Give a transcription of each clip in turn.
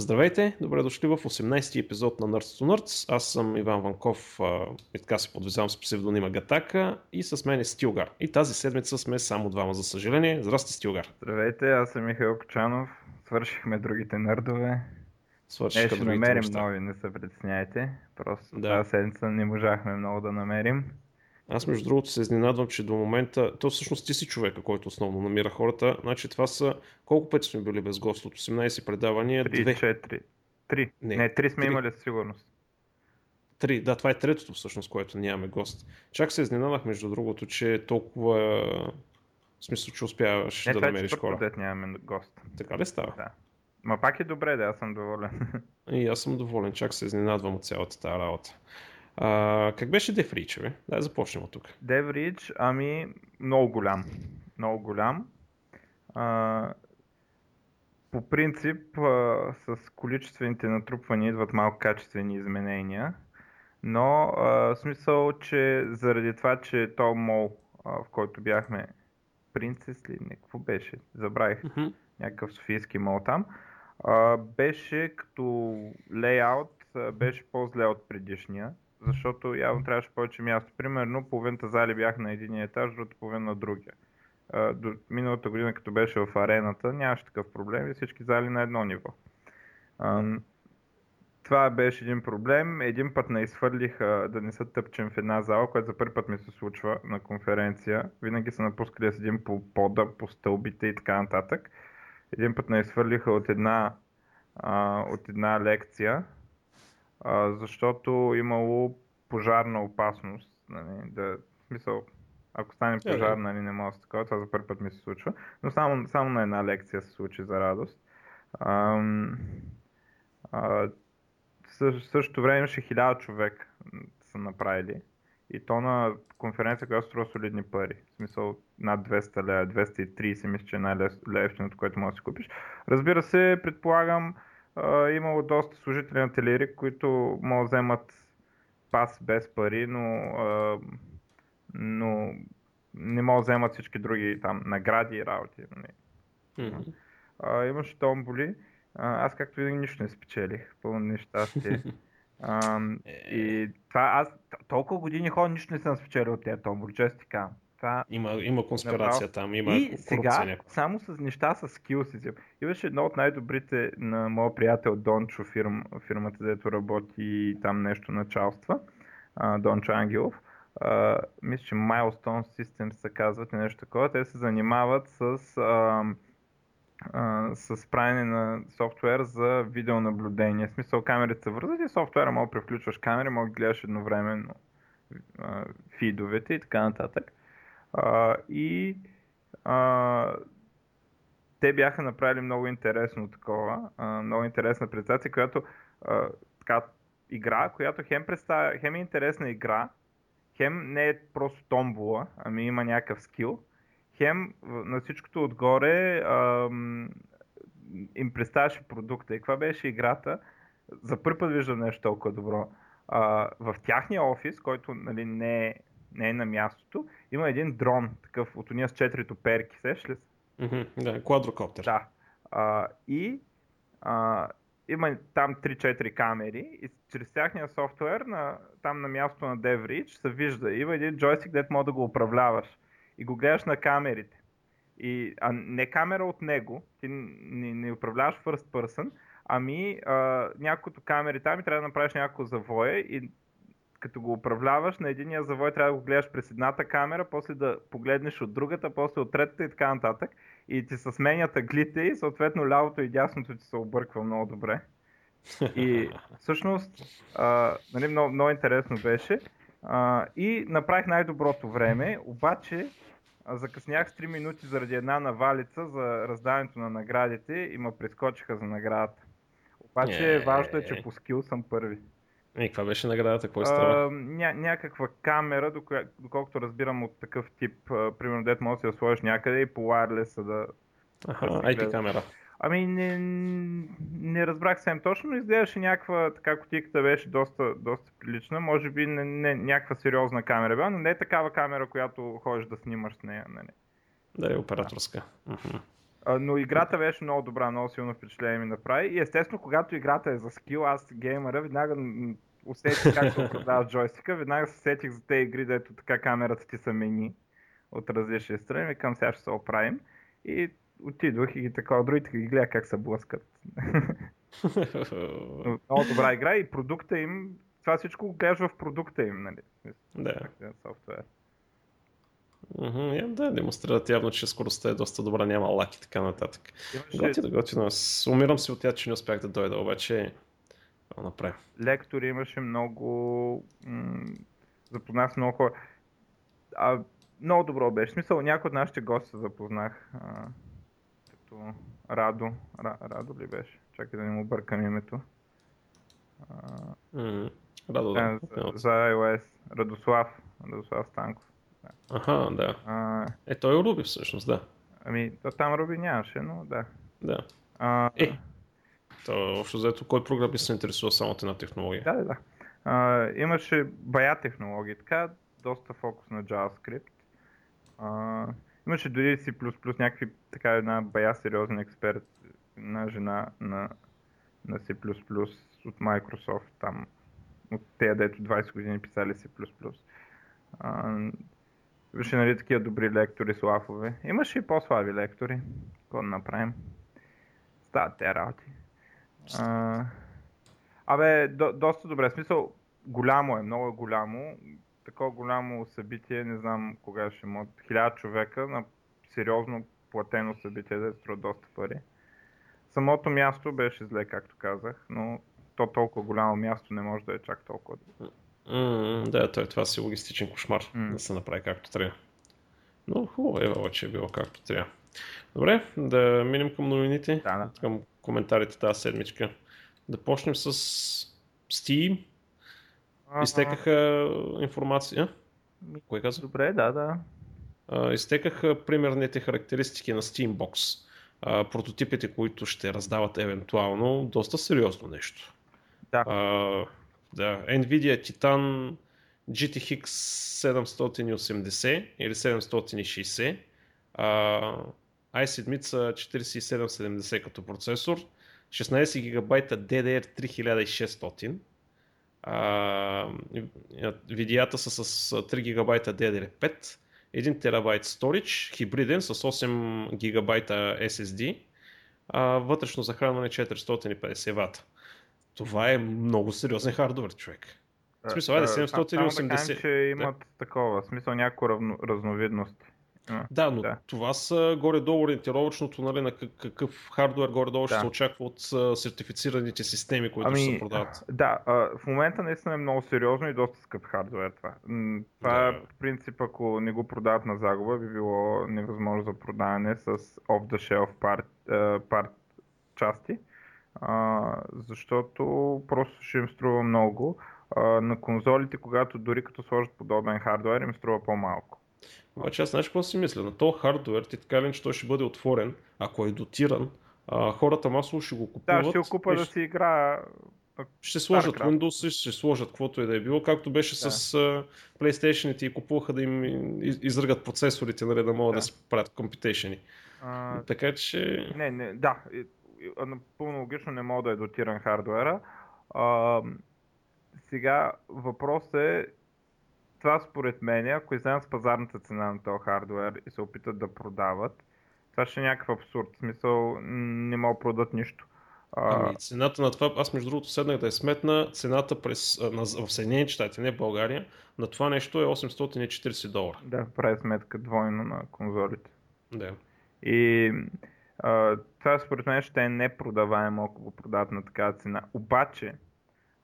Здравейте, добре дошли в 18-ти епизод на Nerds to Nerds. Аз съм Иван Ванков, и така се подвизавам с псевдонима Гатака и с мен е Стилгар. И тази седмица сме само двама, за съжаление. Здрасти, Стилгар. Здравейте, аз съм Михаил Кочанов. Свършихме другите нърдове. Свършиха е, ще намерим неща. нови, не се притесняйте. Просто да. тази седмица не можахме много да намерим. Аз между другото се изненадвам, че до момента, то всъщност ти си човека, който основно намира хората. Значи това са, колко пъти сме били без гост от 18 предавания? 3, 4, 3. Не, не 3 сме 3. имали със сигурност. Три, да, това е третото всъщност, което нямаме гост. Чак се изненадах, между другото, че толкова в смисъл, че успяваш не, да това е намериш хора. Не, нямаме гост. Така ли става? Да. Ма пак е добре, да, аз съм доволен. И аз съм доволен, чак се изненадвам от цялата тази работа. А, как беше Деврич, бе? Дай започнем от тук. Деврич, ами много голям. Много голям. А, по принцип, а, с количествените натрупвания идват малко качествени изменения, но а, в смисъл, че заради това, че то мол, а, в който бяхме принцес ли, не, какво беше, забравих, mm-hmm. някакъв софийски мол там, а, беше като лейаут, беше по-зле от предишния защото явно трябваше повече място. Примерно половината зали бяха на един етаж, другата половина на другия. До миналата година, като беше в арената, нямаше такъв проблем и всички зали на едно ниво. Това беше един проблем. Един път не изхвърлих да не са тъпчен в една зала, което за първи път ми се случва на конференция. Винаги са напускали с един по пода, по стълбите и така нататък. Един път не изхвърлиха от една, от една лекция, а, защото имало пожарна опасност. Нали, да, в смисъл, ако стане е, пожар, нали, не мога да такова, това за първи път ми се случва. Но само, само на една лекция се случи за радост. А, а, в същото време имаше хиляда човек са направили. И то на конференция, която струва солидни пари. В смисъл над 200 лева, 230 мисля, че е най-левченото, което можеш да си купиш. Разбира се, предполагам, а, имало доста служители на Телерик, които могат да вземат пас без пари, но, а, но не могат да вземат всички други там награди и работи. Mm-hmm. А, имаше томболи. А, аз както винаги нищо не спечелих. Пълно нещастие. А, и това аз толкова години ходя, нищо не съм спечелил от тези томболи, често ти казвам. Това... Има, има конспирация направо. там, има И сега, някаква. само с неща с скилси. Имаше едно от най-добрите на моят приятел Дончо, фирм, фирмата, дето работи там нещо началства, Дончо Ангелов. Uh, мисля, че Milestone Systems се казват и нещо такова. Те се занимават с, uh, uh, с правене на софтуер за видеонаблюдение. В смисъл камерите са вързани и софтуера мога да превключваш камери, мога да гледаш едновременно фидовете и така нататък. А, и а, те бяха направили много интересно такова, а, много интересна презентация, която а, така, игра, която хем, представя, хем е интересна игра, хем не е просто томбола, ами има някакъв скил, хем на всичкото отгоре а, им представяше продукта. И каква беше играта? За първи път виждам нещо толкова добро. А, в тяхния офис, който нали, не е не е на мястото, има един дрон, такъв от уния с четирито перки, сеш ли? Mm-hmm, да, квадрокоптер. Да. А, и а, има там 3-4 камери и чрез тяхния софтуер на, там на мястото на DevReach се вижда. Има един джойстик, дето може да го управляваш и го гледаш на камерите. И, а не камера от него, ти не, не управляваш first person, ами а, няколкото камери там и трябва да направиш някакво завое и като го управляваш, на единия завой трябва да го гледаш през едната камера, после да погледнеш от другата, после от третата и така нататък. И ти се сменят аглите и съответно лявото и дясното ти се обърква много добре. И всъщност, а, нали, много, много интересно беше. А, и направих най-доброто време, обаче закъснях с 3 минути заради една навалица за раздаването на наградите и ме прескочиха за наградата. Обаче важното е, че по скил съм първи. И каква беше наградата? Какво става? Ня, някаква камера, доколкото разбирам от такъв тип, а, примерно дет може да я сложиш някъде и по wireless да... Аха, IP камера. Ами не, не разбрах съвсем точно, но изглеждаше някаква, така котиката беше доста, доста прилична, може би не, не, някаква сериозна камера бе, но не е такава камера, която ходиш да снимаш с нея. Нали. Да, е операторска. Да. А, но играта беше много добра, много силно впечатление ми направи. И естествено, когато играта е за скил, аз геймера веднага усетих как се с джойстика, веднага се сетих за тези игри, дето така камерата ти са мени от различни страни, към сега ще се оправим. И отидох и ги така, другите ги гледа как се блъскат. Но Много добра игра и продукта им, това всичко го гледаш в продукта им, нали? Да. Е софтуер. Е, да, демонстрират явно, че скоростта е доста добра, няма лак и така нататък. Имаше Готино, готино. Умирам се от тя, че не успях да дойда, обаче да го направя. лектори, имаше много... М- запознах с много хора. А, много добро беше. В смисъл, някой от нашите гости се запознах. А, като Радо. Ра, Радо ли беше? Чакай да не му бъркам името. А, Радо да, да. за, за iOS. Радослав. Радослав Станков. Аха, да. А, Е, той е Руби всъщност, да. ами, то там Руби нямаше, но да. Да. А, Е, то общо взето, кой програмист се интересува само от една технология? Да, да. А, имаше бая технологии, така, доста фокус на JavaScript. А, имаше дори C++, някакви, така една бая сериозен експерт, на жена на, на C++ от Microsoft, там, от тези, дето 20 години писали C++. А, имаше нали такива добри лектори, слафове. Имаше и по-слаби лектори. Какво да направим? Стават те работи. А, Абе, до, доста добре. В смисъл, голямо е, много е голямо. Такова голямо събитие, не знам кога ще има. от Хиляда човека на сериозно платено събитие, да струва доста пари. Самото място беше зле, както казах, но то толкова голямо място не може да е чак толкова. М, да, той, това си логистичен кошмар, М. да се направи както трябва. Но хубаво е, че е било както трябва. Добре, да минем към новините, Да, да. към коментарите тази седмичка. Да почнем с Steam. Изтекаха информация. Кой каза? Добре, да, да. Изтекаха примерните характеристики на Steambox. Прототипите, които ще раздават евентуално, доста сериозно нещо. Да. А, да. Nvidia Titan GTX 780 или 760, а, i7 4770 като процесор, 16 ГБ DDR 3600, а, видеята са с 3 ГБ DDR5, 1 терабайт storage, хибриден с 8 ГБ SSD, а, вътрешно захранване 450 Вт. Това е много сериозен хардвер, човек. В смисъл, айде, А, а, 780. Само да кажем, че имат такова, в смисъл някаква разновидност. Има. Да, но Да. това са горе-долу ориентировъчното, нали, на как- какъв хардвер горе-долу ще Да. се очаква от а, сертифицираните системи, които ще се продават. Да, а, в момента наистина е много сериозно и доста скъп хардвер това. Това Да. в принцип, ако не го продават на загуба, би било невъзможно за продаване с off-the-shelf а, пар части, а, защото просто ще им струва много. А, на конзолите, когато дори като сложат подобен хардвер, им струва по-малко. Обаче аз знаеш какво си мисля? На този хардвер, ти така ли, че той ще бъде отворен, ако е дотиран, а, хората масово ще го купуват. Да, ще го купа да си играя. Ще сложат StarCraft. Windows, ще сложат каквото и да е било, както беше Да. с а, PlayStation-ите и купуваха да им из- изръгат процесорите, нали, да могат да, Да. си правят. А, Така че... Не, не, да, напълно логично не мога да е дотиран хардуера. А, сега въпрос е, това според мен, ако излязат с пазарната цена на този хардуер и се опитат да продават, това ще е някакъв абсурд. В смисъл, не могат да продадат нищо. Ами, цената на това, аз между другото седнах да е сметна, цената през, на, в Съединените щати, не в България, на това нещо е 840 долара. да, прави сметка двойно на конзолите. Да. И а, това според мен ще е непродаваемо, ако го продават на такава цена. Обаче,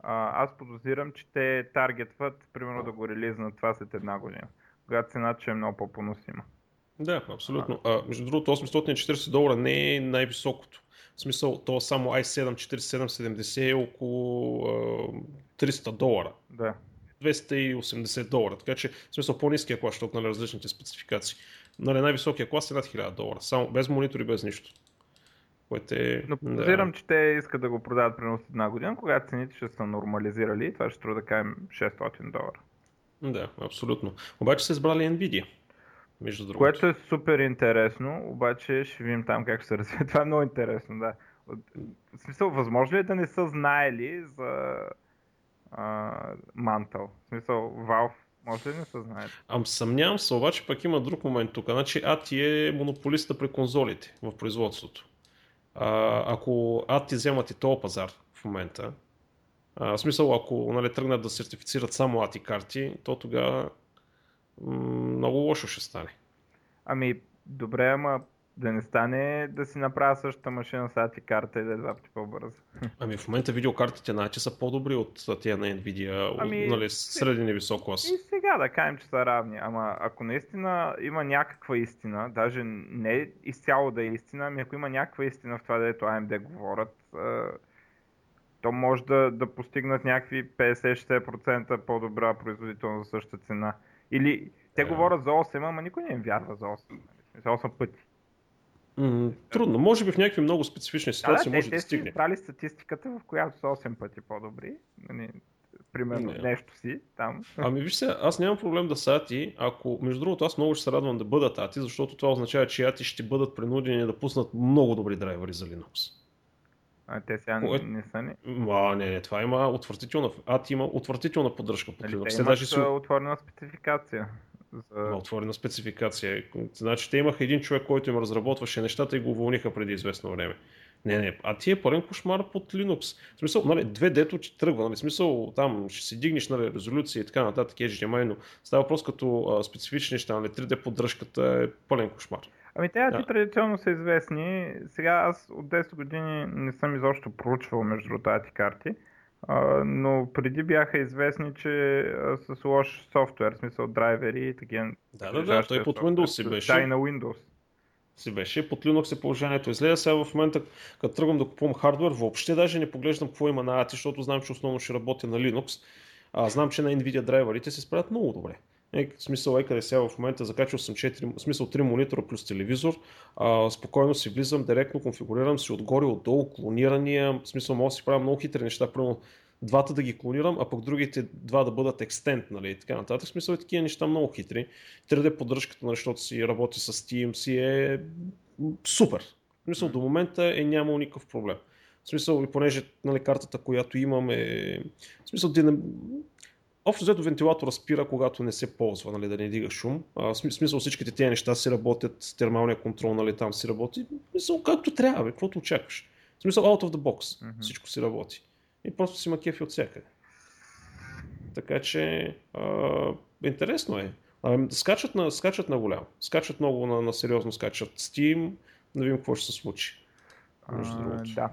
а, аз подозирам, че те таргетват, примерно да го релизнат това след една година, когато цената ще е много по-поносима. Да, абсолютно. А, между другото, 840 долара не е най-високото. В смисъл, то само i7 4770 е около а, 300 долара. Да. 280 долара. Така че, в смисъл, по-низкия клас, защото нали, различните спецификации. Нали, най-високия клас е над 1000 долара. Само без монитори, без нищо. Което е... Но подозирам, че те искат да го продават примерно след една година, когато цените ще са нормализирали и това ще струва да кажем 600 долара. Да, да, абсолютно. Обаче са избрали Nvidia. между другото. Което е супер интересно, обаче ще видим там как ще се развие. Това е много интересно, да. В смисъл, възможно ли е да не са знаели за Mantle? В смисъл, Valve може ли да не са знаели? Ам съмнявам се, обаче пък има друг момент тук. Значи ATI е монополиста при конзолите в производството. А, ако ATI вземат и този пазар в момента, а, в смисъл, ако нали, тръгнат да сертифицират само ATI карти, то тогава много лошо ще стане. Ами, добре, ама да не стане да си направя същата машина с ATI карта и да е два пъти по-бърза. Ами в момента видеокартите на ATI са по-добри от тия на Nvidia, ами, нали, среден и висок клас. И сега да кажем, че са равни, ама ако наистина има някаква истина, даже не изцяло да е истина, ами ако има някаква истина в това, дето AMD говорят, то може да, да постигнат някакви 50-60% по-добра производителност за същата цена. Или те yeah. говорят за 8, ама никой не им вярва за 8. За 8 пъти. Трудно. Може би в някакви много специфични ситуации да, може те, да стигне. Те статистиката, в която са 8 пъти по-добри. Нали, примерно не. нещо си там. Ами виж се, аз нямам проблем да са ати, ако, между другото, аз много ще се радвам да бъдат ати, защото това означава, че ати ще бъдат принудени да пуснат много добри драйвери за Linux. А те сега Кое... не са ни? А, не, не, това има отвратителна, АТ има отвратителна поддръжка по Linux. Те даже си... отворена спецификация. За... Отворена спецификация. Значи те имаха един човек, който им разработваше нещата и го уволниха преди известно време. Не, не, а ти е пълен кошмар под Linux. В смисъл, нали, две дето ти тръгва, нали, в смисъл, там ще си дигнеш нали, резолюция и така нататък, HDMI, но става въпрос като а, специфични неща, нали, 3D поддръжката е пълен кошмар. Ами те да. традиционно са известни. Сега аз от 10 години не съм изобщо проучвал между тази карти, но преди бяха известни, че а, с лош софтуер, в смисъл драйвери и такива. Да, да, да, той под Windows си беше. Да, и на Windows. Си беше, под Linux е положението. Излезе сега в момента, като тръгвам да купувам хардвер, въобще даже не поглеждам какво има на ATI, защото знам, че основно ще работя на Linux. А, знам, че на Nvidia драйверите се справят много добре. Е, смисъл е къде сега в момента закачал съм 4, в смисъл 3 монитора плюс телевизор, а, спокойно си влизам, директно конфигурирам си отгоре, отдолу, клонирания, смисъл мога да си правя много хитри неща, примерно двата да ги клонирам, а пък другите два да бъдат екстент, нали, и така нататък. Смисъл е такива неща много хитри. 3D поддръжката, нали, защото си работи с Steam, си е супер. В смисъл до момента е нямал никакъв проблем. В смисъл, и понеже нали, картата, която имам е... В смисъл, Общо взето вентилатора спира, когато не се ползва, нали, да не дига шум. А, в смисъл всичките тези неща си работят, термалния контрол, нали, там си работи. В смисъл както трябва, бе, каквото очакваш. В смисъл out of the box, mm-hmm. всичко си работи. И просто си има кефи от всякъде. Така че, а, интересно е. А, скачат, на, скачат на голям. Скачат много на, на сериозно, скачат Steam. Да видим какво ще се случи. Между другото. Да.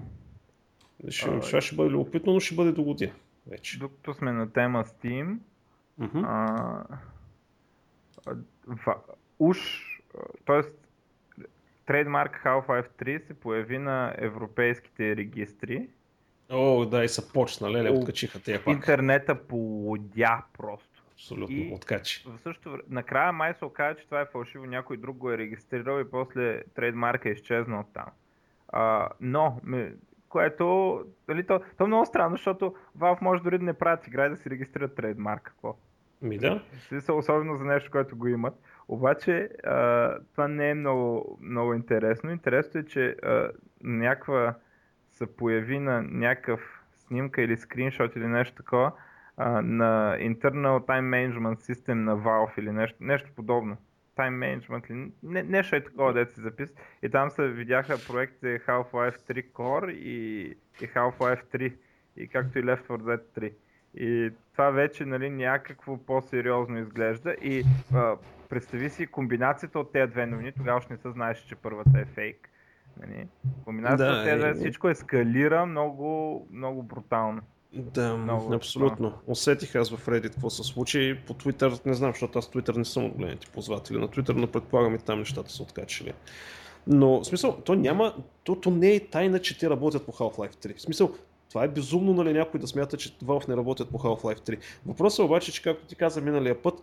Ще, а, ще бъде любопитно, но ще бъде до година вече. Докато сме на тема Steam, mm-hmm. а, в, уж, т.е. трейдмарк Half-Life 3 се появи на европейските регистри. О, да, и са почнали, ли, откачиха тези пак. Интернета полудя просто. Абсолютно, и откачи. В същото накрая май се оказа, че това е фалшиво, някой друг го е регистрирал и после трейдмарка е изчезнал там. А, но, което, дали, то, то е много странно, защото Valve може дори да не правят игра и да си регистрират трейдмарк. Какво? Ми да. Смисъл, особено за нещо, което го имат. Обаче, а, това не е много, много интересно. Интересно е, че а, някаква се появи на някакъв снимка или скриншот или нещо такова а, на Internal Time Management System на Valve или нещо, нещо подобно time management ли, не, нещо е такова, дете се запис. И там се видяха проектите Half-Life 3 Core и, и Half-Life 3 и както и Left 4 Dead 3. И това вече нали, някакво по-сериозно изглежда и а, представи си комбинацията от тези две новини, тогава още не се знаеш, че първата е фейк. Нали? Комбинацията да, от тези две, всичко ескалира много, много брутално. Да, Много абсолютно. Това. Усетих аз в Reddit какво се случи. По Twitter не знам, защото аз Twitter не съм от големите ползватели на Twitter, но предполагам и там нещата са откачали. Но, в смисъл, то няма, то, то не е тайна, че те работят по Half-Life 3. В смисъл, това е безумно, нали, някой да смята, че Valve не работят по Half-Life 3. Въпросът е обаче, че както ти каза миналия път,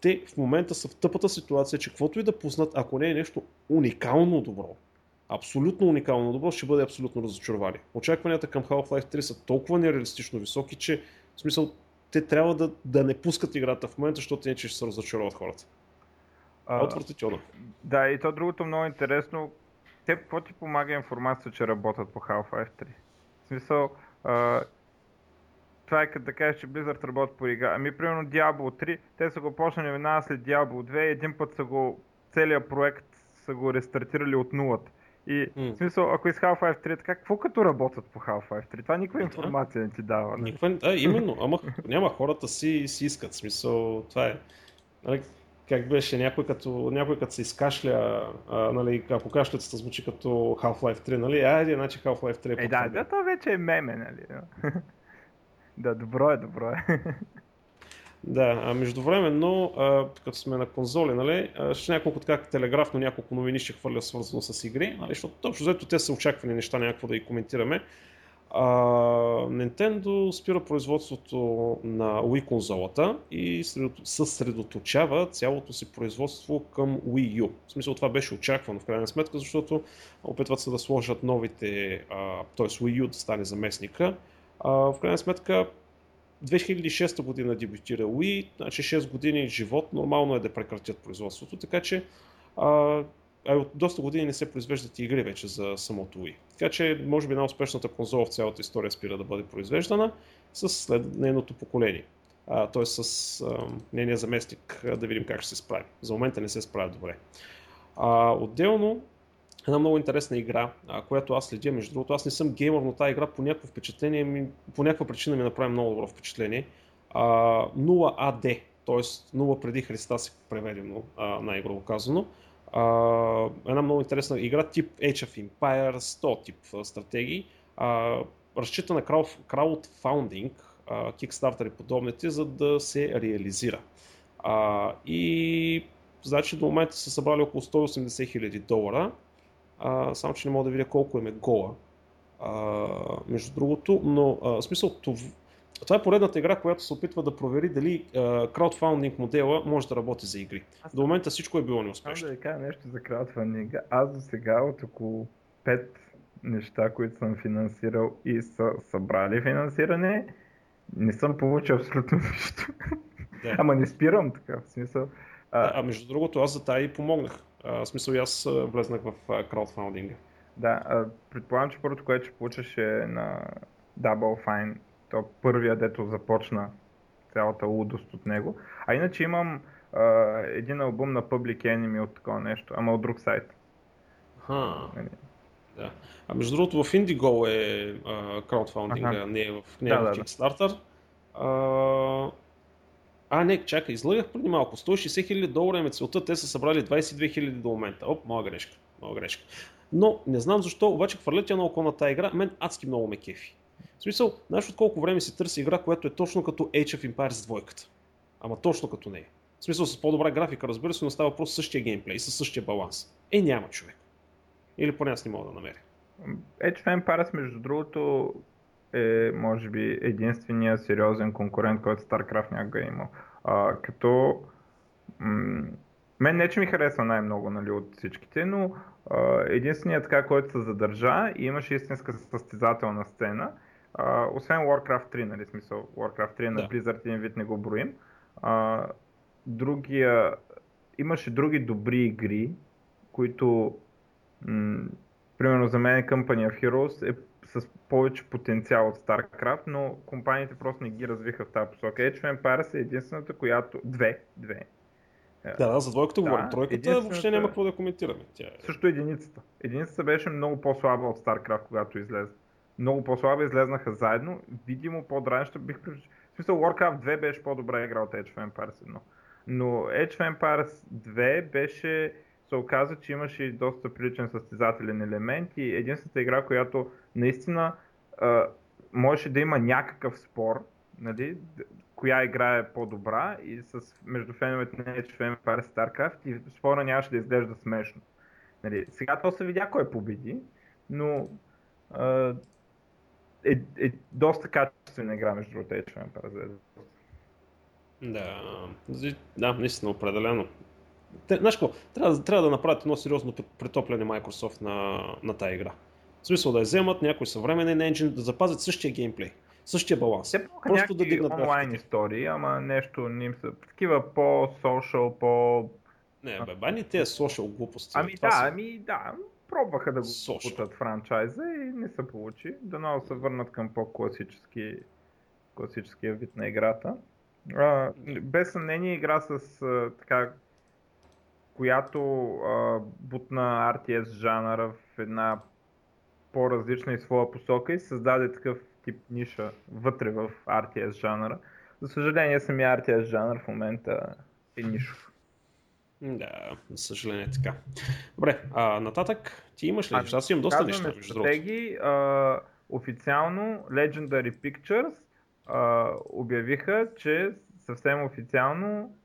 те в момента са в тъпата ситуация, че каквото и да пуснат, ако не е нещо уникално добро, абсолютно уникално добро, ще бъде абсолютно разочарование. Очакванията към Half-Life 3 са толкова нереалистично високи, че в смисъл те трябва да, да не пускат играта в момента, защото иначе ще се разочароват хората. Отвратително. Да, и то другото много интересно. Те какво ти помага информация, че работят по Half-Life 3? В смисъл, а, това е като да кажеш, че Blizzard работи по игра. Ами, примерно Diablo 3, те са го почнали веднага след Diablo 2 и един път са го, целият проект са го рестартирали от нулата. И mm. в смисъл, ако из Half-Life 3 така, какво като работят по Half-Life 3? Това никаква информация не ти дава. Нали? Никаква, а, именно, ама няма хората си, си искат. Смисъл, това е. Нали, как беше, някой като, някой като се изкашля, а, нали, ако кашлицата звучи като Half-Life 3, нали, айде, значи Half-Life 3 е Е, да, да, това вече е меме, нали. да, добро е, добро е. Да, а междувременно, а, като сме на конзоли, нали, ще няколко така телеграфно няколко новини ще хвърля свързано с игри, нали, защото точно взето те са очаквани неща, някакво да ги коментираме. А, Nintendo спира производството на Wii конзолата и съсредоточава цялото си производство към Wii U. В смисъл това беше очаквано в крайна сметка, защото опитват се да сложат новите, т.е. Wii U да стане заместника. А, в крайна сметка 2006 година дебютира Wii, значи 6 години живот, нормално е да прекратят производството, така че а, от доста години не се произвеждат игри вече за самото Wii. Така че може би най-успешната конзола в цялата история спира да бъде произвеждана с след нейното поколение. Т.е. с а, нейния заместник да видим как ще се справи. За момента не се справя добре. А, отделно една много интересна игра, която аз следя. Между другото, аз не съм геймър, но тази игра по някакво впечатление, ми, по някаква причина ми направи много добро впечатление. А, 0 AD, т.е. 0 преди Христа се преведено, най-грубо казано. А, една много интересна игра, тип Age of Empires, 100 тип стратегии. А, разчита на краудфаундинг, Kickstarter и подобните, за да се реализира. А, и значи до момента са събрали около 180 хиляди долара а, само че не мога да видя колко им е гола. А, между другото, но а, в смисъл това, това е поредната игра, която се опитва да провери дали а, краудфаундинг модела може да работи за игри. Аз... До момента всичко е било неуспешно. Само да ви кажа нещо за краудфаундинг. Аз до сега от около 5 неща, които съм финансирал и са събрали финансиране, не съм получил абсолютно нищо. Да. Ама не спирам така, в смисъл. А, а между другото, аз за тази и помогнах. В смисъл и аз влезнах в краудфаундинга. Да, предполагам, че първото, което ще получиш е на Double Fine. То първия, дето започна цялата лудост от него. А иначе имам а, един албум на Public Enemy от такова нещо, ама от друг сайт. Ха. Нали? Да. А между другото в Indigo е краудфаундинга, ага. не е в, не е да, в Kickstarter. Да. А, не, чакай, излагах преди малко. 160 хиляди долара е целта, те са събрали 22 хиляди до момента. Оп, моя грешка, моя грешка. Но не знам защо, обаче хвърлят я на око на тази игра, мен адски много ме кефи. В смисъл, знаеш от колко време се търси игра, която е точно като Age of Empires двойката. Ама точно като нея. В смисъл с по-добра графика, разбира се, но става просто същия геймплей, със същия баланс. Е, няма човек. Или поне аз не мога да намеря. Age of Empires, между другото, е, може би, единствения сериозен конкурент, който StarCraft някога е имал. А, като м- мен не, че ми харесва най-много нали, от всичките, но а, единственият така, който се задържа и имаше истинска състезателна сцена, а, освен Warcraft 3, нали, смисъл Warcraft 3 е на да. Blizzard един вид не го броим. А, другия, имаше други добри игри, които м- примерно за мен Company of Heroes е с повече потенциал от StarCraft, но компаниите просто не ги развиха в тази посока. Age of Empires е единствената, която... Две. Две. Да, да, за двойката да, говорим. Тройката единствената... въобще няма какво да коментираме. Тя е... Също единицата. Единицата беше много по-слаба от StarCraft, когато излезе. Много по-слаба излезнаха заедно. Видимо по-дранеща бих В смисъл Warcraft 2 беше по-добра игра от Age of Empires 1. Но Age of Empires 2 беше се оказа, че имаше доста приличен състезателен елемент и единствената игра, която наистина а, можеше да има някакъв спор, нали, коя игра е по-добра и с, между феновете на Age of Empires StarCraft и спора нямаше да изглежда смешно. Нали, сега то се видя кой победи, но а, е, е доста качествена игра между другото Age of Empires. Да, да, наистина определено. Те, знаеш какво, трябва, трябва да направят едно сериозно претопляне Microsoft на, на тази игра. В смисъл да я вземат някой съвременен енджин, да запазят същия геймплей, същия баланс. Те Просто да дигнат онлайн графиките. истории, ама нещо не им са такива по-social, по Не, бе, бани те social глупости. Ами Това да, са- ами да. Пробваха да го бутат франчайза и не се получи. Дано се върнат към по-класически класическия вид на играта. А, без съмнение игра с а, така която а, бутна RTS жанра в една по-различна и своя посока и създаде такъв тип ниша вътре в RTS жанра. За съжаление самия RTS жанр в момента е нишов. Да, за съжаление е така. Добре, а нататък ти имаш ли? Ами, нещо? Аз имам доста неща, между стратегии. А, официално Legendary Pictures а, обявиха, че съвсем официално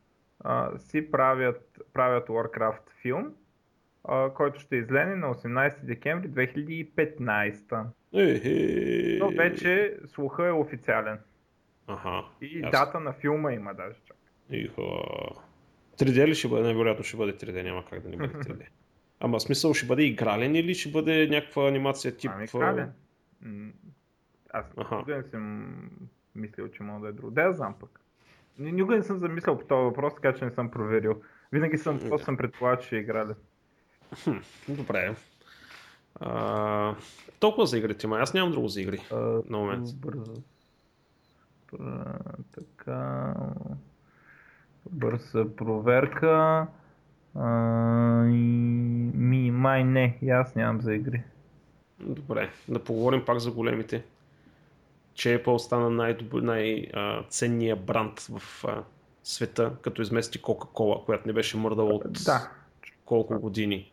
а, си правят, правят Warcraft филм, а, който ще излезе на 18 декември 2015. Е, Но вече слуха е официален. Аха. И ясно. дата на филма има даже. чак. Ихо. 3D ли ще бъде? Най-вероятно ще бъде 3D, няма как да не бъде 3D. Ама смисъл ще бъде игрален или ще бъде някаква анимация тип... Ами. М, Аз никога не съм мислил, че мога да е друго. Да, знам пък. Ни- Никога не съм замислял по този въпрос, така че не съм проверил. Винаги съм, просто съм предполагал, че е игрален. Добре. А, толкова за игрите, ма аз нямам друго за игри. На момент. Бързо. Така. Бърза проверка. А. Ми, май не, и аз нямам за игри. Добре, да поговорим пак за големите. Че Apple стана най-добър, най-ценния бранд в а, света, като измести Coca-Cola, която не беше мърдала от Да. колко години.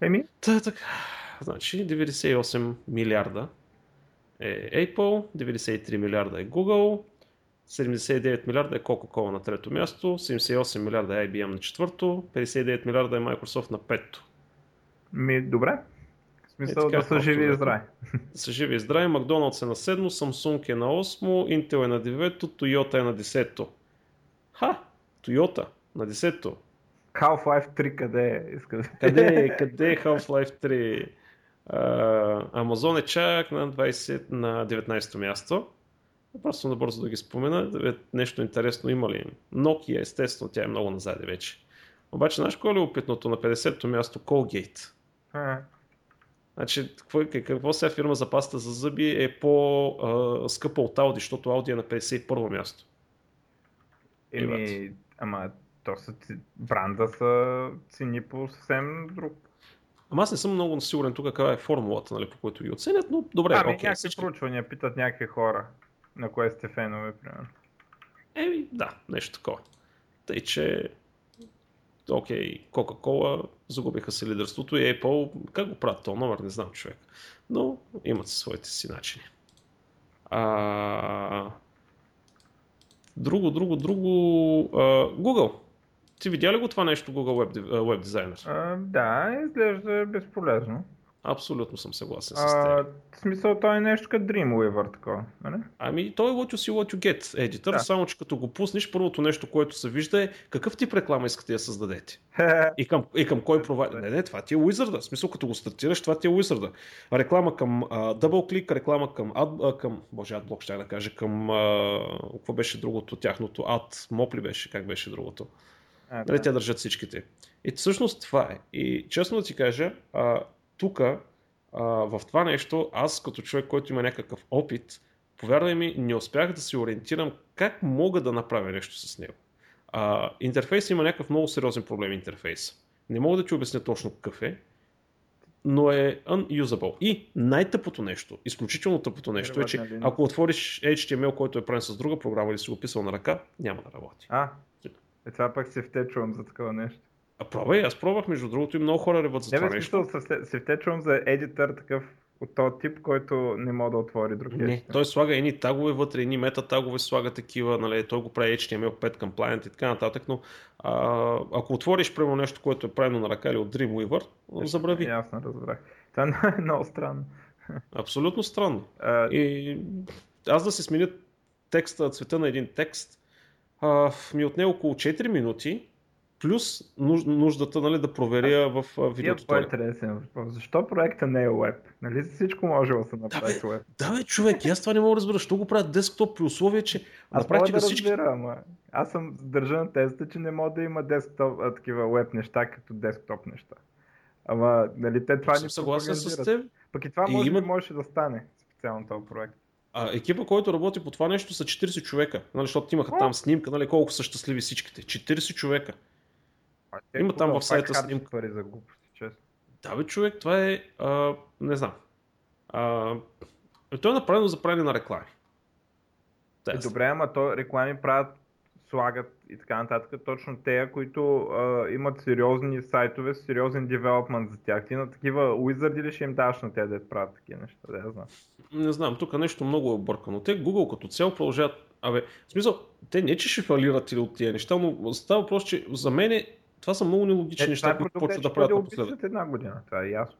Еми, Та, така. Значи 98 милиарда е Apple, 93 милиарда е Google, 79 милиарда е Coca-Cola на трето място, 78 милиарда е IBM на четвърто, 59 милиарда е Microsoft на пето. ми, добре. Смисъл Е, така, да са живи и здрави. Са живи и здрави, Макдоналдс е на седмо, Samsung е на 8, Intel е на 9, Toyota е на 10. Ха! Toyota на 10. Half-Life 3 къде е? Къде е, къде е Half-Life 3? А, Amazon е чак на, 20, на 19-то място. Просто набързо да ги спомена. Е, Нещо интересно има ли? Nokia, естествено, тя е много назаде вече. Обаче, знаеш ли е опитното на 50-то място? Colgate. Значи, какво, какво сега фирма за паста за зъби е по-скъпа от Audi, защото Audi е на 51-во място. Еми, ама то са, бранда са цени по съвсем друг. Ама аз не съм много сигурен тук каква е формулата, нали, по която ги оценят, но добре, ами, окей. някакви всички- проучвания питат някакви хора, на кое сте фенове, примерно. Еми, да, нещо такова. Тъй, че окей, Coca-Cola загубиха си лидерството и Apple, как го правят този номер, не знам човек. Но имат своите си начини. А... Друго, друго, друго... А, Google. Ти видя ли го това нещо Google Web, Web Designer? А, да, изглежда безполезно. Абсолютно съм съгласен с А, теб. в смисъл, той е нещо като Dreamweaver, такова, нали? Ами той е what you see, what you get едитър, Да. само че като го пуснеш, първото нещо, което се вижда е какъв тип реклама искате да дадете. И към, и към кой провайдер? Не, не, това ти е Wizard. В смисъл, като го стартираш, това ти е Wizard. Реклама към а, DoubleClick, реклама към, ad, а, към боже, AdBlock ще да кажа, към, а, какво беше другото тяхното, AdMob ли беше, как беше другото? А, Нали, да. те държат всичките. И всъщност това е. И честно да ти кажа, тук в това нещо, аз като човек, който има някакъв опит, повярвай ми, не успях да се ориентирам как мога да направя нещо с него. А, интерфейс има някакъв много сериозен проблем интерфейс. Не мога да ти обясня точно какъв е, но е unusable. И най-тъпото нещо, изключително тъпото нещо е, че ако отвориш HTML, който е правен с друга програма или си го писал на ръка, няма да работи. А, е, това пък се втечувам за такова нещо. А пробвай, аз пробвах между другото и много хора реват за Не това нещо. се- втечувам за едитър такъв от този тип, който не мога да отвори друг Не, едитър. той слага едни тагове вътре, едни мета тагове слага такива, нали, той го прави HTML5 compliant и така нататък, но а, ако отвориш прямо нещо, което е правено на ръка или от Dreamweaver, забрави. Ясно, разбрах. Това е много странно. Абсолютно странно. А, И аз да се сменя текста, цвета на един текст, а, ми отне около 4 минути плюс нуждата нали, да проверя в видеото. Това е интересен въпрос. Защо проекта не е веб? Нали всичко може да се направи да, веб? Да, бе, човек, аз това не мога да разбера. Защо го правят десктоп при условие, че аз мога да всички... разбера, ама аз съм държа на тезата, че не може да има десктоп, а, такива веб неща, като десктоп неща. Ама, нали, те това ни съгласен с теб. Пък и това може, има... можеше да стане специално този проект. А, екипа, който работи по това нещо са 40 човека, нали, защото имаха там снимка, нали, колко са щастливи всичките. 40 човека. Има там в сайта снимка. Пари за глупости, честно. Да, бе, човек, това е, а, не знам. А, той е направено за правене на реклами. Е, добре, ама то реклами правят слагат и така нататък, точно те, които а, имат сериозни сайтове, сериозен девелопмент за тях. Ти на такива уизарди ли ще им даваш на те да правят такива неща? Да, я знам. Не знам, тук нещо много е объркано. Те Google като цяло продължават. Абе, в смисъл, те не че ще фалират или от тия неща, но става въпрос, че за мен това са много нелогични е, неща, които почват да правят напоследък. една година, това е ясно.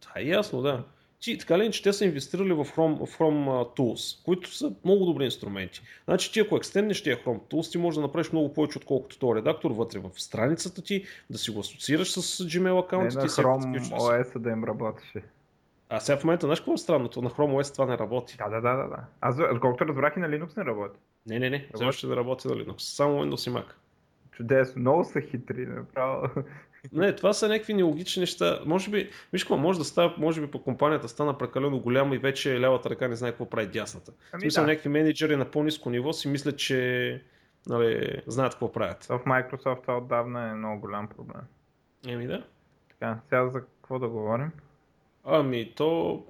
Това е ясно, да ти, така ли, че те са инвестирали в Chrome, в Chrome Tools, които са много добри инструменти. Значи ти ако екстенднеш тия Chrome Tools, ти можеш да направиш много повече, отколкото този редактор вътре в страницата ти, да си го асоциираш с Gmail аккаунта не. На Chrome OS да им работеше. А сега в момента, знаеш какво е странното? На Chrome OS това не работи. Да, да, да, да. Аз, колкото разбрах и на Linux не работи. Не, не, не. Все ще да работи на Linux. Само Windows и Mac. Чудесно. Много са хитри. Направо. Не, това са някакви нелогични неща. Може би, виж какво, може да става, може би по компанията стана прекалено голяма и вече лявата ръка не знае какво прави дясната. Ами, смисъл, да. някакви менеджери на по-низко ниво си мислят, че нали, знаят какво правят. В Microsoft това отдавна е много голям проблем. Еми да. Така, сега за какво да говорим? Ами то,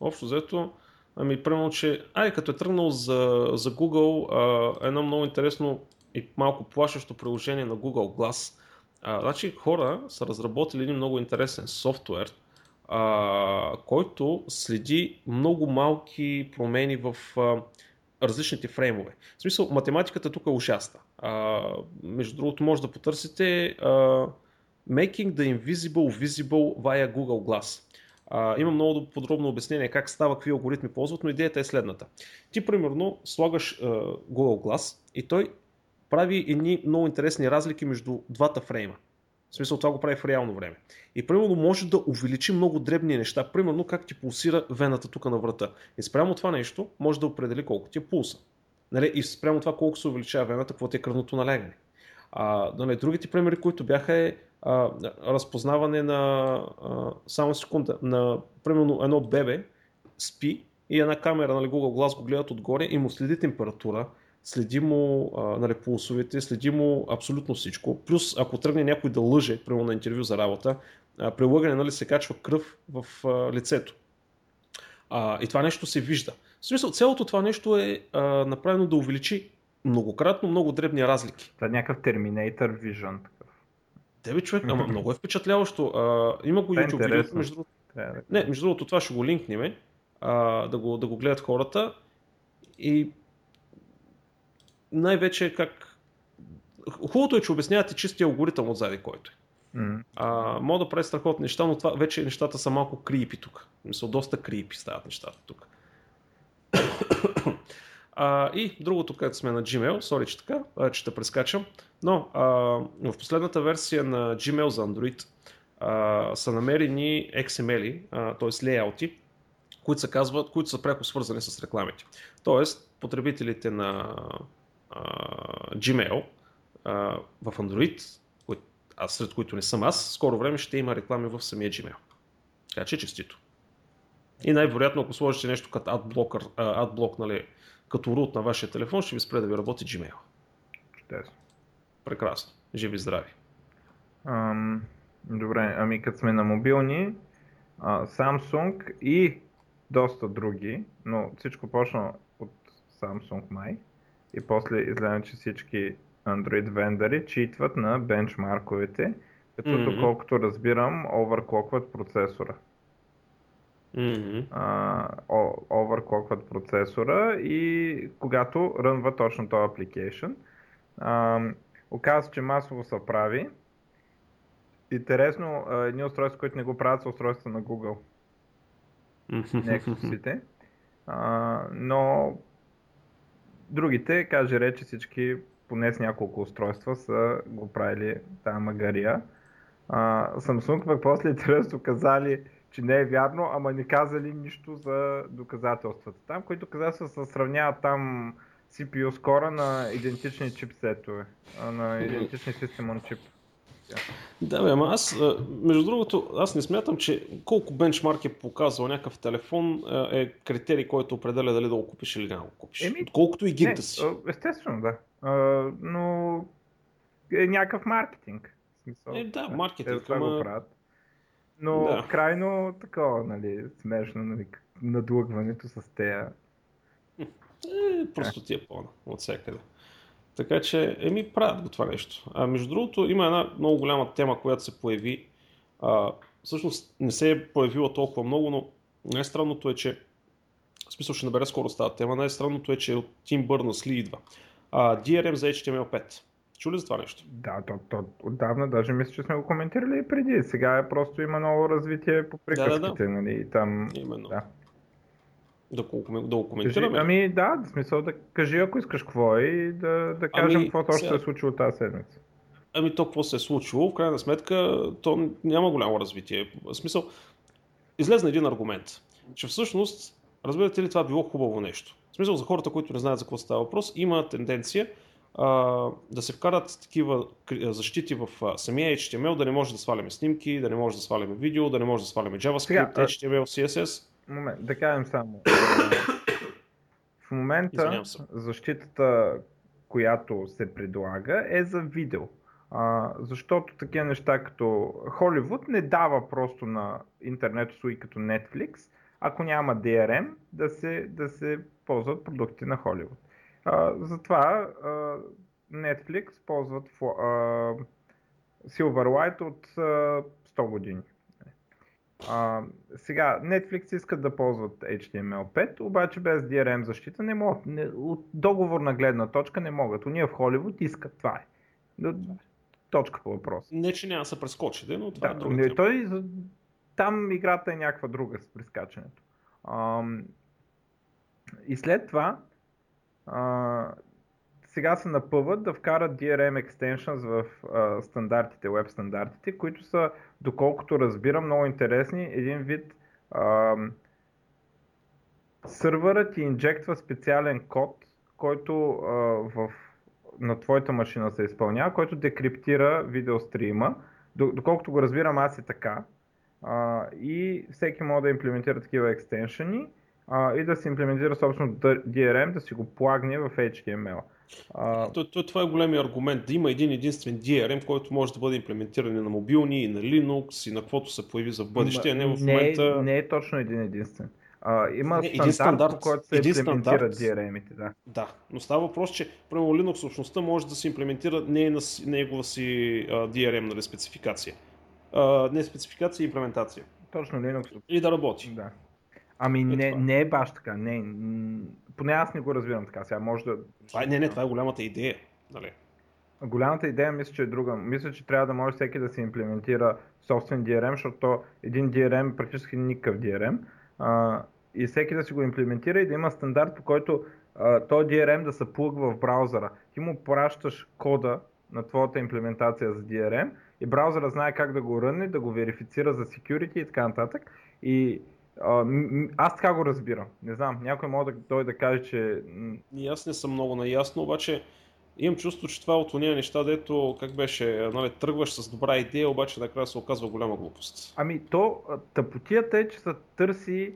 общо взето, ами примерно, че, ай, като е тръгнал за, за Google, а, едно много интересно и малко плашещо приложение на Google Glass, а, значи хора са разработили един много интересен софтуер, а, който следи много малки промени в а, различните фреймове. В смисъл, математиката тук е ужасна. А, между другото, може да потърсите а, Making the Invisible Visible via Google Glass. А, има много подробно обяснение как става, какви алгоритми ползват, но идеята е следната. Ти, примерно, слагаш а, Google Glass и той прави едни много интересни разлики между двата фрейма. В смисъл това го прави в реално време. И примерно може да увеличи много дребни неща, примерно как ти пулсира вената тук на врата. И спрямо това нещо може да определи колко ти е пулса. Нали? И спрямо това колко се увеличава вената, какво ти е кръвното налягане. А, нали, другите примери, които бяха е а, разпознаване на, а, само секунда, на примерно едно бебе спи и една камера, нали, Google Glass го гледат отгоре и му следи температура, следи му а, нали, пулсовете, следи му абсолютно всичко. Плюс ако тръгне някой да лъже, примерно на интервю за работа, а, при лъгане нали, се качва кръв в а, лицето. А, и това нещо се вижда. В смисъл, цялото това нещо е а, направено да увеличи многократно много дребни разлики. Това е някакъв Terminator Vision. Тебе човек, ама много е впечатляващо. А, има го е YouTube видео, между другото. Не, между другото това ще го линкнем, а, да, го, да го гледат хората. И най-вече как... Хубавото е, че обяснявате чистия алгоритъм отзади, който е. Mm. А, мога да прави страхотни неща, но това вече нещата са малко крипи тук. Мисля, доста крипи стават нещата тук. а, и другото, където сме на Gmail, сори, че така, а, че те прескачам, но а, в последната версия на Gmail за Android а, са намерени XML, т.е. лейаути, които се казват, които са пряко свързани с рекламите. Тоест, потребителите на Gmail в Android, а сред които не съм аз, скоро време ще има реклами в самия Gmail. Така че честито. И най-вероятно, ако сложите нещо като AdBlocker, AdBlock, нали, като root на вашия телефон, ще ви спре да ви работи Gmail. Чудесно. Прекрасно. Живи здрави. Ам, добре, ами като сме на мобилни, а, Samsung и доста други, но всичко почна от Samsung май, и после изгледам, че всички Android вендори читват на бенчмарковете, като mm-hmm. доколкото разбирам, оверклокват процесора. Mm-hmm. Uh, оверклокват процесора и когато рънва точно този application, uh, оказва че масово се прави. Интересно, едни устройства, които не го правят, са устройства на Google. Mm-hmm. Uh, но Другите, каже рече всички поне с няколко устройства са го правили тази магария. А, Samsung пък после интересно казали, че не е вярно, ама не казали нищо за доказателствата там, които доказателства се сравняват там CPU скора на идентични чипсетове, на идентични System on chip. Да, бе, ама аз, между другото, аз не смятам, че колко бенчмарк е показвал някакъв телефон е критерий, който определя дали да го купиш или да го купиш. Еми, Колкото и гинта си. Естествено, да. А, но е някакъв маркетинг. Смисъл, е, да, маркетинг. Те ама... го правят. Но да. крайно такова, нали, смешно, нали, надлъгването с тея. Е, просто ти е пълна от всякъде. Така че, еми, правят го това нещо. А между другото, има една много голяма тема, която се появи. А, всъщност не се е появила толкова много, но най-странното е, че в смисъл ще набере скоро става тема. Най-странното е, че от Tim Berners-Lee идва. А, DRM за HTML5. Чули за това нещо? Да, то, то отдавна даже мисля, че сме го коментирали и преди. Сега е просто има ново развитие по приказките, да, да, да. нали? Там, Именно. Да. Да, да го коментираме? Ами да, в смисъл да кажи ако искаш какво е и да, да кажем ами, какво точно се е случило тази седмица. Ами то какво се е случило, в крайна сметка то няма голямо развитие. В смисъл, излезна един аргумент, че всъщност, разбирате ли, това било хубаво нещо. В смисъл, за хората, които не знаят за какво става въпрос, има тенденция а, да се вкарат такива защити в а, самия HTML, да не може да сваляме снимки, да не може да сваляме видео, да не може да сваляме JavaScript, Сега, HTML, CSS. Момент, да кажем само. в момента защитата, която се предлага е за видео. А, защото такива неща като Холивуд не дава просто на интернет услуги като Netflix, ако няма DRM, да се, да се ползват продукти на Холивуд. А, затова а, Netflix ползват а, Silverlight от а, 100 години. А, сега, Netflix искат да ползват HTML5, обаче без DRM защита не могат. Не, от договорна гледна точка не могат. Уния в Холивуд искат. Това е. Точка по въпрос. Не, че няма да се прескочи, но това да, е друга не, той, Там играта е някаква друга с прескачането. А, и след това а, сега се напъват да вкарат DRM extensions в а, стандартите, веб стандартите, които са, доколкото разбирам, много интересни. Един вид а, сървърът ти инжектва специален код, който а, в, на твоята машина се изпълнява, който декриптира видеострима. Доколкото го разбирам, аз е така. А, и всеки може да имплементира такива екстеншени и да се имплементира собствено DRM, да си го плагне в HTML. А... То, то, това е големия аргумент, да има един единствен DRM, който може да бъде имплементиран и на мобилни, и на Linux, и на каквото се появи за бъдеще, а не в момента... Не, не е точно един единствен. А, има не, стандарт, стандарт, по който се имплементират DRM-ите. Да. да, но става въпрос, че примерно Linux общността може да се имплементира не е на негова си DRM нали, спецификация. Uh, не спецификация, а имплементация. Точно Linux. И да работи. Да. Ами е не, не е баш така. Не, поне аз не го разбирам така. Сега може да... Това е, не, не, това е голямата идея. Нали? Голямата идея мисля, че е друга. Мисля, че трябва да може всеки да се имплементира собствен DRM, защото един DRM е практически никакъв DRM. А, и всеки да си го имплементира и да има стандарт, по който а, този DRM да се плъгва в браузъра. Ти му пращаш кода на твоята имплементация за DRM и браузъра знае как да го рънне, да го верифицира за security и така нататък. И а, аз така го разбирам. Не знам, някой може да дойде да каже, че... И аз не съм много наясно, обаче имам чувство, че това е от уния неща, дето, как беше, нали, тръгваш с добра идея, обаче накрая се оказва голяма глупост. Ами то, тъпотията е, че се търси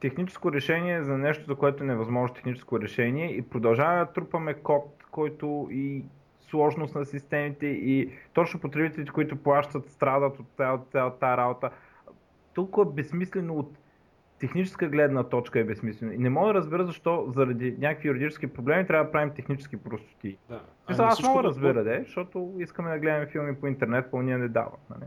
техническо решение за нещо, за което е невъзможно техническо решение и продължаваме да трупаме код, който и сложност на системите и точно потребителите, които плащат, страдат от цялата тази работа. Толкова безсмислено от техническа гледна точка е безсмислено. И не мога да разбера защо заради някакви юридически проблеми трябва да правим технически простоти. Да. Ами, аз мога да разбера, да, защото искаме да гледаме филми по интернет, по ние не дава. Нали?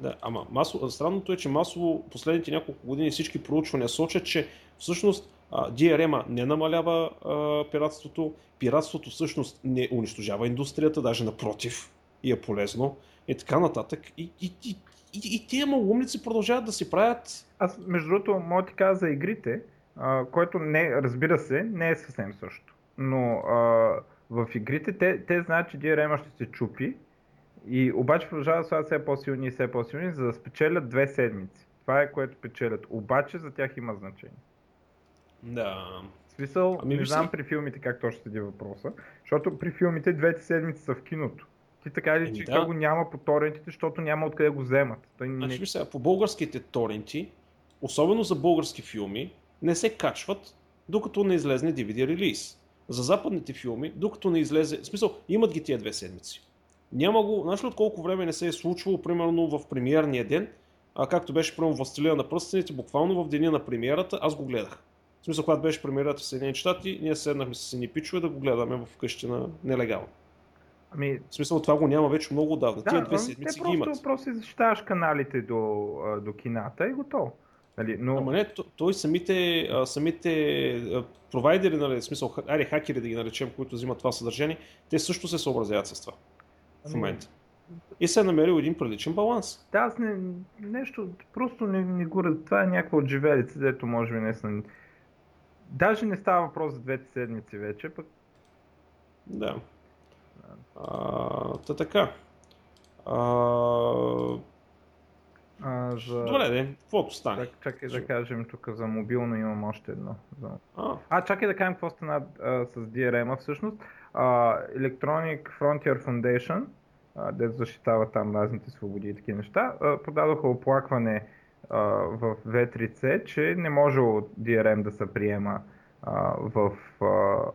Да, ама масово, странното е, че масово последните няколко години всички проучвания сочат, че всъщност DRM не намалява а, пиратството, пиратството всъщност не унищожава индустрията, даже напротив и е полезно и така нататък. И, и, и, и, и тия малумници продължават да си правят... Аз, между другото, мога ти кажа за игрите, а, което не, разбира се, не е съвсем също. Но а, в игрите те, те знаят, че DRM ще се чупи и обаче продължават стават все по-силни и все по-силни, за да спечелят две седмици. Това е което печелят. Обаче за тях има значение. Да. В смисъл, Ами, не знам се- при филмите как точно седи въпроса, защото при филмите двете седмици са в киното. Ти така Еми, че да. го няма по торентите, защото няма откъде го вземат. Той не... Значи, сега, по българските торенти, особено за български филми, не се качват, докато не излезне DVD релиз. За западните филми, докато не излезе, в смисъл, имат ги тия две седмици. Няма го, знаеш ли от колко време не се е случвало, примерно в премиерния ден, а както беше примерно Властелина на пръстените, буквално в деня на премиерата, аз го гледах. В смисъл, когато беше премиерата в Съединените щати, ние седнахме с едни пичове да го гледаме в къщи на нелегално. Ами, В смисъл, това го няма вече много отдавна. Тия две ами, седмици ги имат. просто, просто защитаваш каналите до, до кината и готово. Нали, но... Ама не, то- той самите, самите провайдери, нали, в смисъл, айде хакери да ги наречем, които взимат това съдържание, те също се съобразяват с това в Ами, момента. И се е намерил един приличен баланс. Да, аз не, нещо, просто не, не го Това е някаква от живелица, дето може би не съм... Даже не става въпрос за двете седмици вече, пък Да. А, та така. А, а, за... добре, де, каквото стане. Так, чакай да кажем тук за мобилно имам още едно. За... А, А, чакай да кажем какво стана а, с DRM-а всъщност. А, Electronic Frontier Foundation, а, дето защитава там разните свободи и такива неща, а, подадоха оплакване а, в V3C, че не може DRM да се приема а, в а,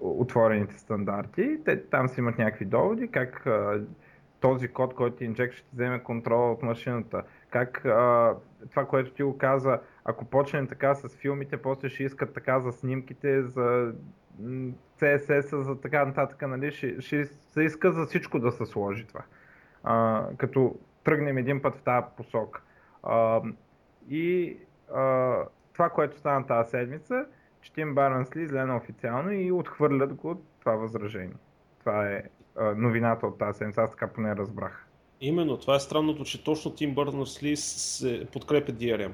отворените стандарти. Те там си имат някакви доводи, как този код, който инжект ще вземе контрола от машината. Как а, това, което ти го каза, ако почнем така с филмите, после ще искат така за снимките, за CSS, за така нататък, нали, ще, ще се иска за всичко да се сложи това. А, като тръгнем един път в тази посока. А, и а, това, което стана тази седмица, че Тим Барнсли излезе официално и отхвърлят го това възражение. Това е новината от тази седмица, аз така поне разбрах. именно, това е странното, че точно Тим Бърнърс-Ли се подкрепя DRM.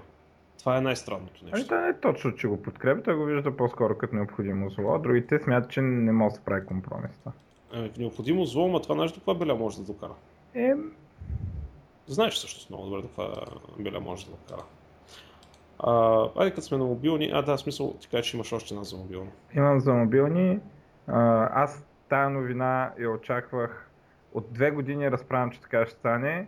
Това е най-странното Ами нещо. той не е точно, че го подкрепя, той го вижда по-скоро като необходимо зло, а другите смятат, че не може да се прави компромис. Е, необходимо зло, ама това нещо каква беля може да докара? Е, Знаеш всъщност много добре до каква беля може да докара. А, айде като сме на мобилни, а да, смисъл, ти кажа, че имаш още една за мобилно. имам за мобилни. А, аз тая новина я очаквах от две години разправям, че така ще стане.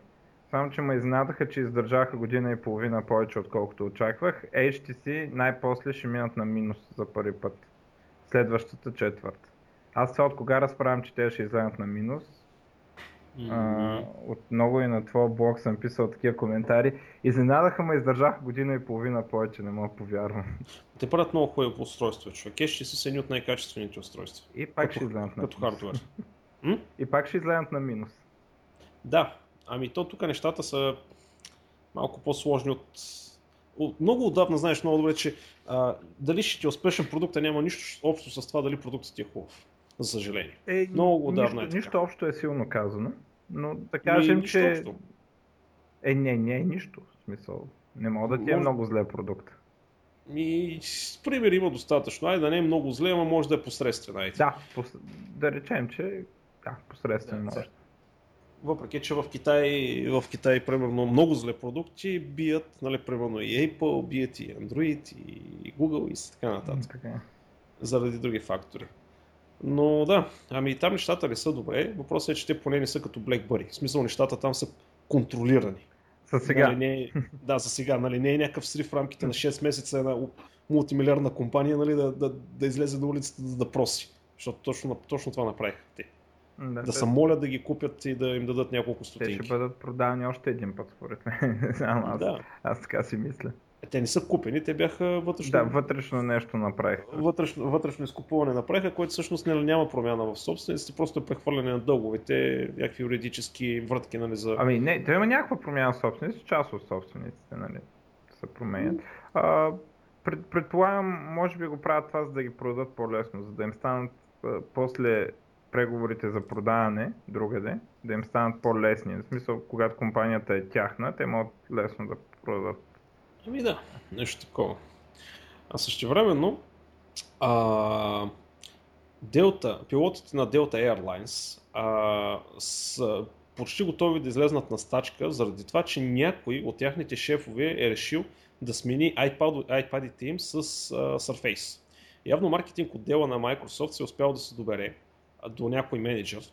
Само, че ме изненадаха, че издържаха година и половина повече, отколкото очаквах. HTC най-после ще минат на минус за първи път. Следващата четвърт. Аз това от кога разправям, че те ще излязат на минус. А, от много и на твоя блог съм писал такива коментари. Изненадаха ме, издържаха година и половина повече, не мога повярвам. Те правят много хубави устройства, човек. Е, ще са едни от най-качествените устройства. И пак Като- ще излязат на Като минус. хардвер. М? И пак ще излязат на минус. Да, ами то тук нещата са малко по-сложни от... Много отдавна знаеш много добре, че а, дали ще ти е успешен продукт, няма нищо общо с това дали продуктът ти е хубав. За съжаление. Е, Много отдавна нищо, е така. нищо общо е силно казано, но да Ми, кажем, нищо че... общо. Е, не, не е нищо. В смисъл, не мога да ти е много зле продукт. И с пример има достатъчно. Айде да не е много зле, ама може да е посредствен. Айде. Да, пос... да речем, че да, посредствено Да, може. Въпреки, че в Китай, в Китай, примерно, много зле продукти бият, нали, примерно и Apple, бият и Android, и Google и така нататък. Така е. заради други фактори. Но да, ами там нещата не са добре. Въпросът е, че те поне не са като BlackBerry. В смисъл нещата там са контролирани. За сега. Нали, не е, да, за сега. Нали, не е някакъв срив в рамките на 6 месеца една мултимилиардна компания нали, да, да, да излезе на улицата да, да проси. Защото точно, точно това направиха те. Да, Да се молят да ги купят и да им дадат няколко Те ще стотинки. бъдат продавани още един път, според мен. Знам, аз, Да. аз така си мисля. Е, Те не са купени, те бяха вътрешно, Да, вътрешно нещо направих. вътрешно, вътрешно изкупуване направиха, което всъщност няма промяна в собствениците, просто е прехвърляне на дълговете, някакви юридически вратки нали, за... Ами не, той има някаква промяна в собствениците, част от собствениците, нали, се променят. А, пред, предполагам, може би го правят това, за да ги продадат по-лесно, за да им станат а, после преговорите за продаване другаде, да им станат по-лесни. В смисъл, когато компанията е тяхна, те могат лесно да продадат. Ами да, нещо такова. А също времено, а, Делта, пилотите на Delta Airlines а, са почти готови да излезнат на стачка, заради това, че някой от тяхните шефове е решил да смени iPad, iPad-ите им с а, Surface. Явно маркетинг отдела на Microsoft се е успял да се добере до някой менеджер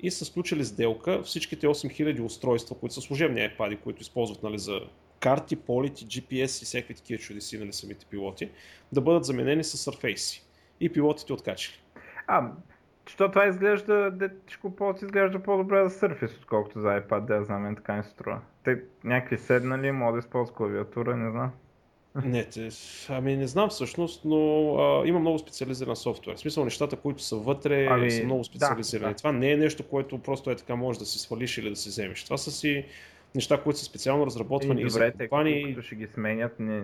и са сключили сделка всичките 8000 устройства, които са служебни iPad, които използват нали, за карти, полети, GPS и всякакви такива чудеси, нали, самите пилоти, да бъдат заменени с Surface. И пилотите откачали. А, що това изглежда, детичко полот изглежда по-добре за Surface, отколкото за iPad, да я знам, така не струва. Те някакви седнали, могат да използват клавиатура, не знам. Не, те, ами не знам всъщност, но а, има много специализиран софтуер. В смисъл нещата, които са вътре, ами, са много специализирани. Да, да. Това не е нещо, което просто е така може да си свалиш или да си вземеш. Това са си неща, които са специално разработвани и, и за компании. Те, които ще ги сменят, не,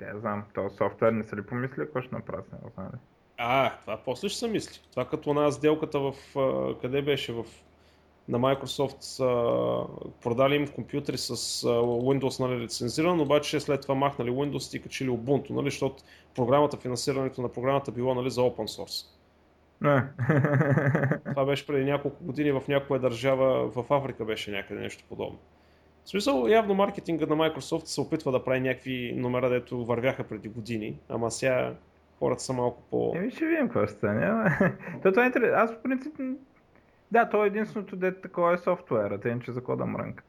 не знам, този софтуер не са ли помисли, какво ще направят? Не знам. А, това после ще се мисли. Това като на сделката в... Къде беше? В на Microsoft са продали им компютри с Windows нали, лицензиран, обаче след това махнали Windows и качили Ubuntu, нали, защото програмата, финансирането на програмата било нали, за open source. това беше преди няколко години в някоя държава, в Африка беше някъде нещо подобно. В смисъл, явно маркетинга на Microsoft се опитва да прави някакви номера, дето вървяха преди години, ама сега хората са малко по... Еми ще видим какво ще стане. То, това е интересно. Аз по принцип... Да, то е единственото дете такова е софтуера, те че за какво да мрънкат.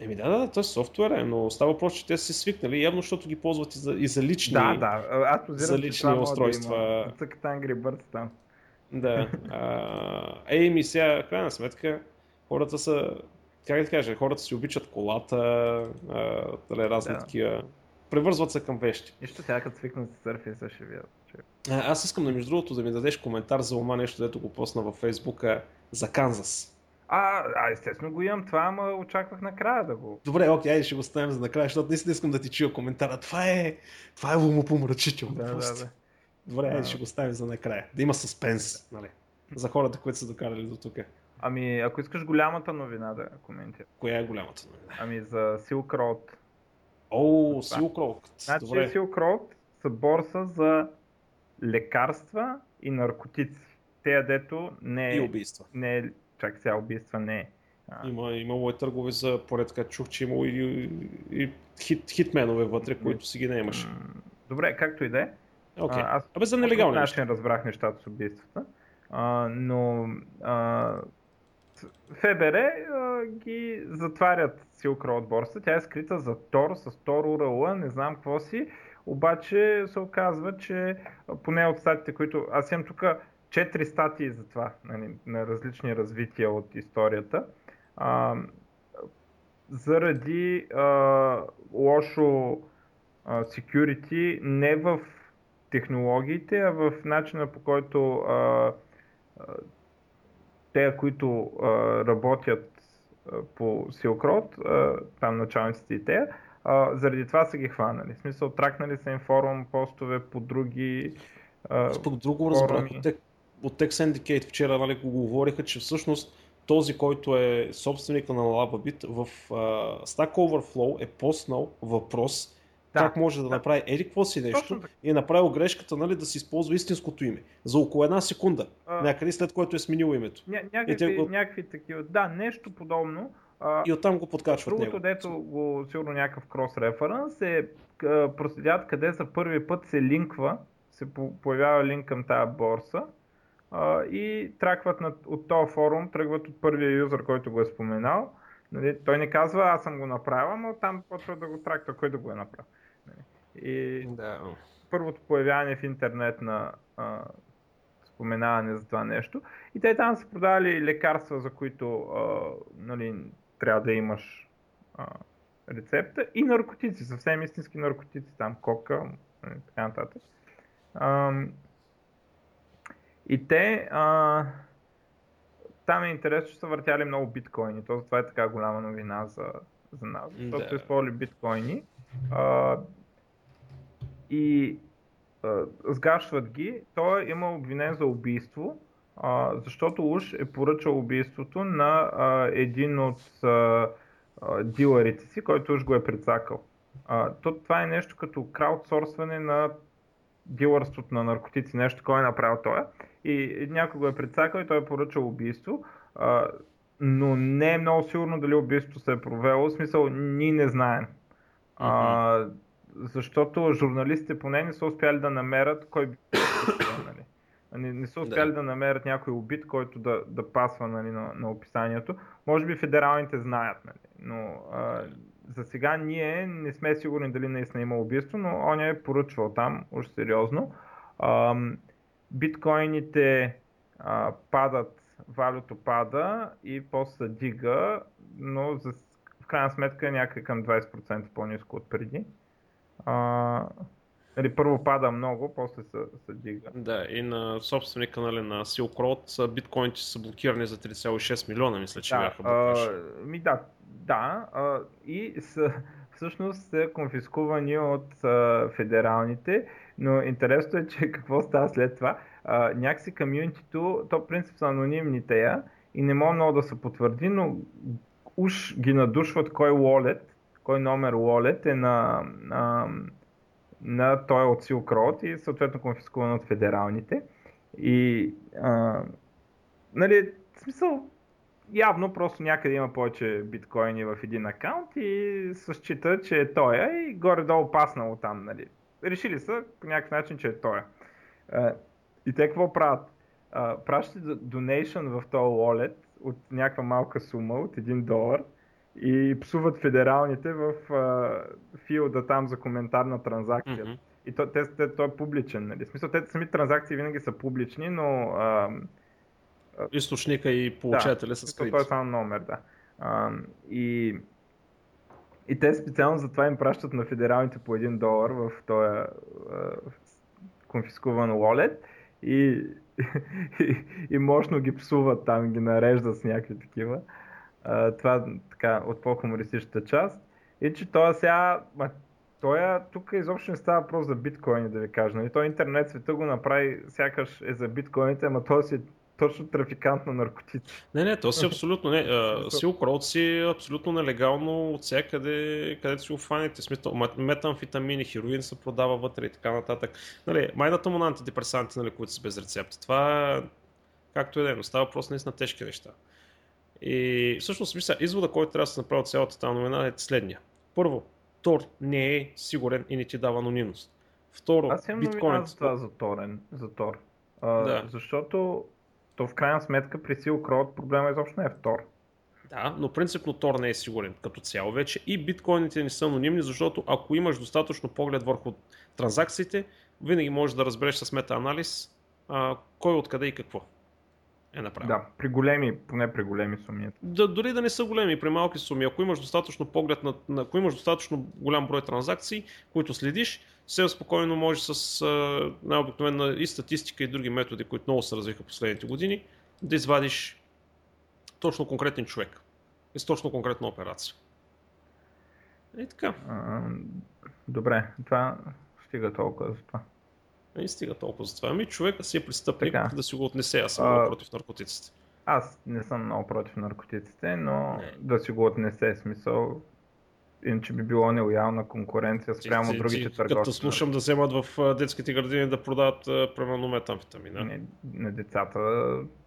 Еми да, да, то е софтуер, е, но става въпрос, че те са се свикнали, явно защото ги ползват и за, и за лични, да, да. Аз позирам, за лични че устройства. Да Цъкат Angry Birds там. Да. А, ми сега, крайна сметка, хората са, как да кажа, хората си обичат колата, а, нали, разни да. такива превързват се към вещи. Нищо сега като свикнат с Surface ще видят. Че... А, аз искам да между другото да ми дадеш коментар за ума нещо, дето го посна във Фейсбука за Канзас. А, а, естествено го имам това, ама очаквах накрая да го. Добре, окей, айде ще го оставим за накрая, защото наистина искам да ти чуя коментара. Това е, това е умопомрачително. Да, да, да. Добре, айде ще го оставим за накрая. Да има съспенс, нали? За хората, които са докарали до тук. Ами, ако искаш голямата новина да коментираш. Коя е голямата новина? Ами за Silk Road О, Silk Road. Значи Добре. Silk Road са борса за лекарства и наркотици. Те, дето не е... И убийства. Не е... Чак сега убийства не е. Има, имало и търгове за поредка. Чух, че имало и, и хит, хитменове вътре, които си ги не имаш. Добре, както и да е. Okay. Аз Абе за нелегални начин разбрах нещата с убийствата. А, но а, ФБР ги затварят Silk Road борса. Тя е скрита за Тор с Тор URL, не знам какво си. Обаче се оказва, че поне от статите, които... Аз имам тук четири статии за това, нали, на различни развития от историята. А, заради а, лошо а, security не в технологиите, а в начина по който а, те, които а, работят а, по Silk Road, а, там началниците и те, а, заради това са ги хванали. В смисъл, тракнали са им форум, постове по други а, пък друго разбрах от, Tech, от Tech Syndicate вчера нали, го говориха, че всъщност този, който е собственика на LavaBit в uh, Stack Overflow е поснал въпрос да, как може да, да. направи еди какво си нещо и е направил грешката нали, да си използва истинското име за около една секунда, а, някъде след което е сменил името. Ня, някакви, те го... някакви такива, да, нещо подобно. А, и оттам го подкачват Другото, него. дето го сигурно някакъв крос референс е проследят къде за първи път се линква, се появява линк към тази борса а, и тракват на, от този форум, тръгват от първия юзър, който го е споменал. Нали, той не казва, аз съм го направил, но там почва да го траква, кой да го е направил. И да. първото появяване в интернет на а, споменаване за това нещо. И те там са продавали лекарства, за които а, нали, трябва да имаш а, рецепта и наркотици, съвсем истински наркотици, там кока и нали, така нататък. А, и те а, там е интересно, че са въртяли много биткоини. То, това е така голяма новина за, за нас. Защото са използвали биткоини. А, и а, сгашват ги. Той има обвинен за убийство, а, защото уж е поръчал убийството на а, един от а, дилърите си, който уж го е прецакал. То, това е нещо като краудсорсване на дилърството на наркотици, нещо такова е направил той. и някой го е прецакал и той е поръчал убийство, а, но не е много сигурно дали убийството се е провело, в смисъл ние не знаем. Mm-hmm. Защото журналистите поне не са успяли да намерят кой би нали? Не, не са успяли да. да намерят някой убит, който да, да пасва нали, на, на описанието. Може би федералните знаят, нали? но а, за сега ние не сме сигурни дали наистина има убийство, но он е поръчвал там, уж сериозно. А, биткоините а, падат, валюто пада и после се дига, но за, в крайна сметка е някъде към 20% по-низко от преди. А, или първо пада много, после се, се дига. Да, и на собственика нали, на Silk Road биткоините са блокирани за 3,6 милиона, мисля, че да, бяха блокаж. Ми да, да. А, и са, всъщност са конфискувани от а, федералните, но интересно е, че какво става след това. А, някакси комьюнитито, то принцип са анонимните я и не мога много да се потвърди, но уж ги надушват кой wallet, кой номер wallet е на, на на той от Silk Road и съответно конфискуван от федералните. И а, нали, в смисъл, явно просто някъде има повече биткоини в един акаунт и се счита, че е той и горе-долу паснало там. Нали. Решили са по някакъв начин, че е той. И те какво правят? Пращат donation в този wallet от някаква малка сума, от 1 долар и псуват федералните в а, филда там за коментар на транзакция. Mm-hmm. И то, те, те, той е публичен. Нали? В смисъл, те сами транзакции винаги са публични, но... А, Източника и получателя да, са скрити. Той е само номер, да. А, и, и те специално за това им пращат на федералните по 1 долар в този конфискуван wallet и, и, и мощно ги псуват там, ги нареждат с някакви такива а, това така от по-хумористичната част. И че той сега, ма, той тук изобщо не става просто за биткоини, да ви кажа. Нали? Той интернет света го направи, сякаш е за биткоините, ама той си е точно трафикант на наркотици. Не, не, то си абсолютно не. Силк Road си абсолютно нелегално от всякъде, където си офаните. Смисъл, метамфетамини, хероин се продава вътре и така нататък. Нали, майната му на антидепресанти, нали, които са без рецепта. Това, както е, но става просто наистина тежки неща. И всъщност, мисля, извода, който трябва да се направи от цялата тази новина е следния. Първо, Тор не е сигурен и не ти дава анонимност. Второ, Аз имам биткоин... за това за, Торен, за Тор. А, да. Защото то в крайна сметка при Silk Road проблема изобщо не е в Тор. Да, но принципно Тор не е сигурен като цяло вече и биткоините не са анонимни, защото ако имаш достатъчно поглед върху транзакциите, винаги можеш да разбереш с мета-анализ а, кой откъде и какво е направил. Да, при големи, поне при големи суми. Да, дори да не са големи, при малки суми, ако имаш достатъчно поглед на, на ако имаш достатъчно голям брой транзакции, които следиш, все спокойно може с най-обикновена и статистика и други методи, които много се развиха последните години, да извадиш точно конкретен човек и с точно конкретна операция. И така. А, добре, това стига толкова за това. Не стига толкова за това. Ами човека си е престъпник така. да си го отнесе. Аз съм а, много против наркотиците. Аз не съм много против наркотиците, но не. да си го отнесе смисъл. Иначе би било нелоялна конкуренция спрямо ти, другите ти, търговци. Като слушам да вземат в детските градини да продават примерно метамфетамина. Не, не децата,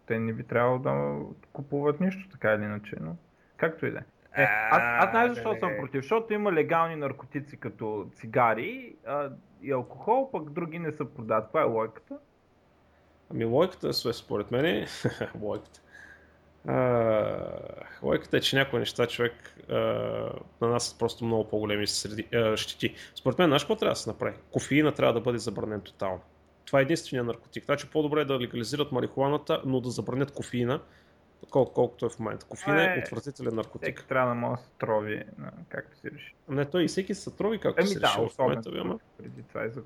те не би трябвало да купуват нищо, така или иначе, но както и да е. Е, аз, аз знаеш защо съм против, защото има легални наркотици като цигари а, и алкохол, пък други не са продават. Каква е лойката? Ами лойката е според мен лойката. А, лойката е, че някои неща човек а, нанасят просто много по-големи среди, а, щити. Според мен, знаеш какво трябва да се направи? Кофеина трябва да бъде забранен тотално. Това е единствения наркотик. Значи по-добре е да легализират марихуаната, но да забранят кофеина, Кол, колкото е в момента. Кофеин е, е отвратителен наркотик. Всеки трябва да може да се трови, както си реши. Не, той и всеки се трови, както Еми, си да, реши. в момента, преди това е за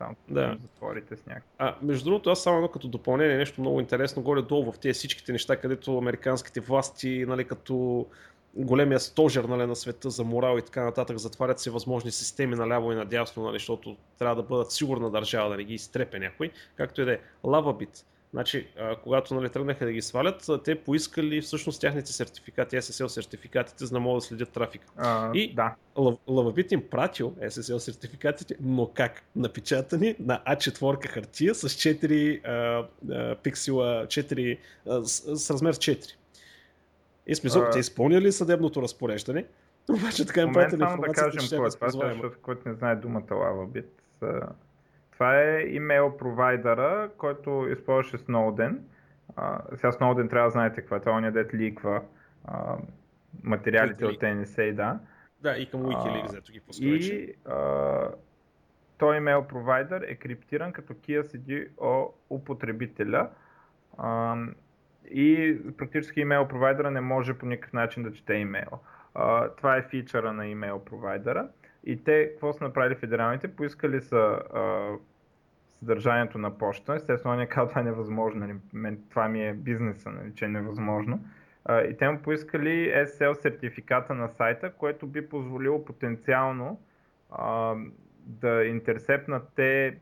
само да. затворите с някакво. А, между другото, аз само едно като допълнение, нещо много интересно, горе-долу в тези всичките неща, където американските власти, нали, като големия стожер нали, на света за морал и така нататък, затварят се възможни системи наляво и надясно, нали, защото трябва да бъдат сигурна държава, да не ги изтрепе някой, както и да е. LavaBit Значи, а, когато нали, тръгнаха да ги свалят, те поискали всъщност тяхните сертификати, SSL сертификатите, за да могат да следят трафик. А, И да. Лавабит им пратил SSL сертификатите, но как? Напечатани на А4 хартия с 4 а, а, пиксела, 4, а, с, с размер 4. И смисъл, А. те изпълнили съдебното разпореждане, обаче така им пратили само да информацията, кажем че е защото който не знае думата LavaBit. Това е имейл провайдера, който използваше Snowden. А, сега Snowden трябва да знаете какво е. Това е дет ликва а, материалите от Wikileaks. NSA, да. Да, и към Wikileaks, зато ги пуска. И а, този имейл провайдер е криптиран като KSDO употребителя. А, и практически имейл провайдера не може по никакъв начин да чете имейл. А, това е фичъра на имейл провайдера. И те, какво са направили федералните? Поискали са а, съдържанието на почта. Естествено, не казва, това е невъзможно. Нали? Мен, това ми е бизнеса, нали? че е невъзможно. А, и те му поискали SSL сертификата на сайта, което би позволило потенциално а, да интерсепнат те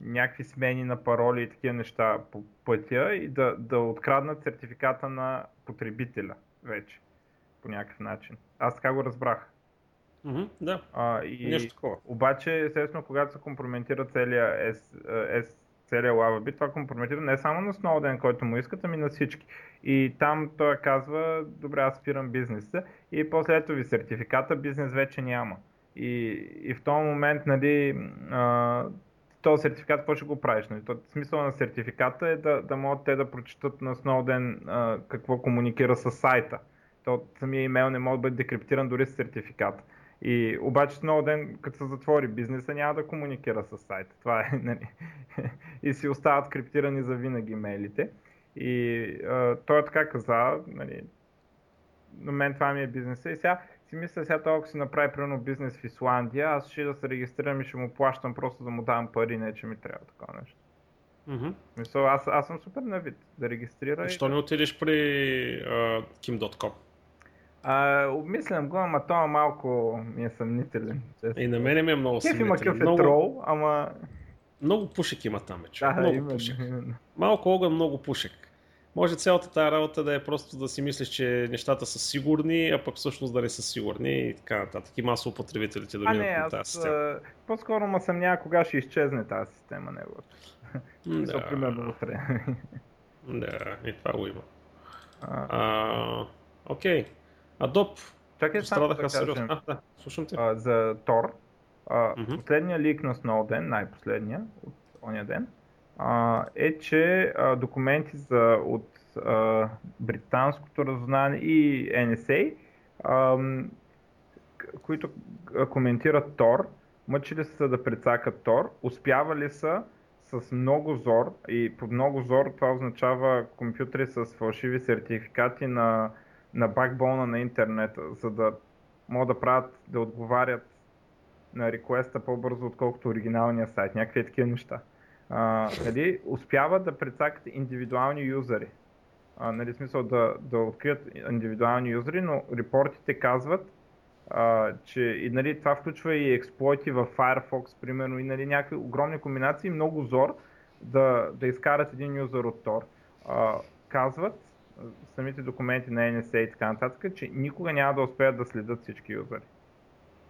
някакви смени на пароли и такива неща по пътя и да, да откраднат сертификата на потребителя вече по някакъв начин. Аз така го разбрах. Мгм, да, А, и... нещо такова. Обаче, естествено, когато се компрометира целият, S, S, целият LavaBit, това компрометира не само на Snowden, който му искат, ами на всички. И там той казва, добре, аз спирам бизнеса и после ето ви сертификата, бизнес вече няма. И, и в този момент, нали, а, този сертификат, какво ще го правиш? Нали? То, смисъл на сертификата е да, да могат те да прочитат на Snowden а, какво комуникира с сайта. То самия имейл не може да бъде декриптиран дори с сертификата. И обаче Snowden, като се затвори бизнеса, няма да комуникира с сайта. Това е, нали. и си остават криптирани за винаги имейлите. И а, той е така каза, нали, на мен това ми е бизнеса. И сега си мисля, сега той ако си направи примерно бизнес в Исландия, аз ще да се регистрирам и ще му плащам просто да му давам пари, не че ми трябва такова нещо. Мгм. Мисъл, аз, аз съм супер навид да регистрира. и- Защо не отидеш при а, Kim.com? А, обмислям го, ама той малко ми е съмнителен. честно. И на мене ми е много Кеф има съмнителен. какъв е Много, трол, ама... много пушек има там, вече. Да, много именно, пушек. именно. Малко огън, много пушек. Може цялата тази работа да е просто да си мислиш, че нещата са сигурни, а пък всъщност да не са сигурни и така нататък. И масово потребителите да минат на аз тази система. а, по-скоро ме съмнява кога ще изчезне тази система неговата. Да, примерно утре. да, и това го има. А, А, окей. Adobe Чакай пострадаха сериозно. А, да, слушам те. а, за Тор. А, Мгм. Последния лик на Snowden, най-последния от ония ден, а, е, че а, документи за, от а, британското разузнаване и NSA, к- които а, коментират Тор, мъчили са да прецакат Тор, успявали са с много зор и под много зор това означава компютри с фалшиви сертификати на, на бакбона на интернета, за да могат да правят, да отговарят на реквеста по-бързо, отколкото оригиналния сайт. Някакви такива неща. А, нали, успяват да прецакат индивидуални юзери. А, нали, смисъл да, да открият индивидуални юзери, но репортите казват, а, че и, нали, това включва и експлойти в Firefox, примерно, и нали, някакви огромни комбинации, много зор да, да изкарат един юзер от Tor. А, казват самите документи на NSA и така нататък, че никога няма да успеят да следят всички юзери.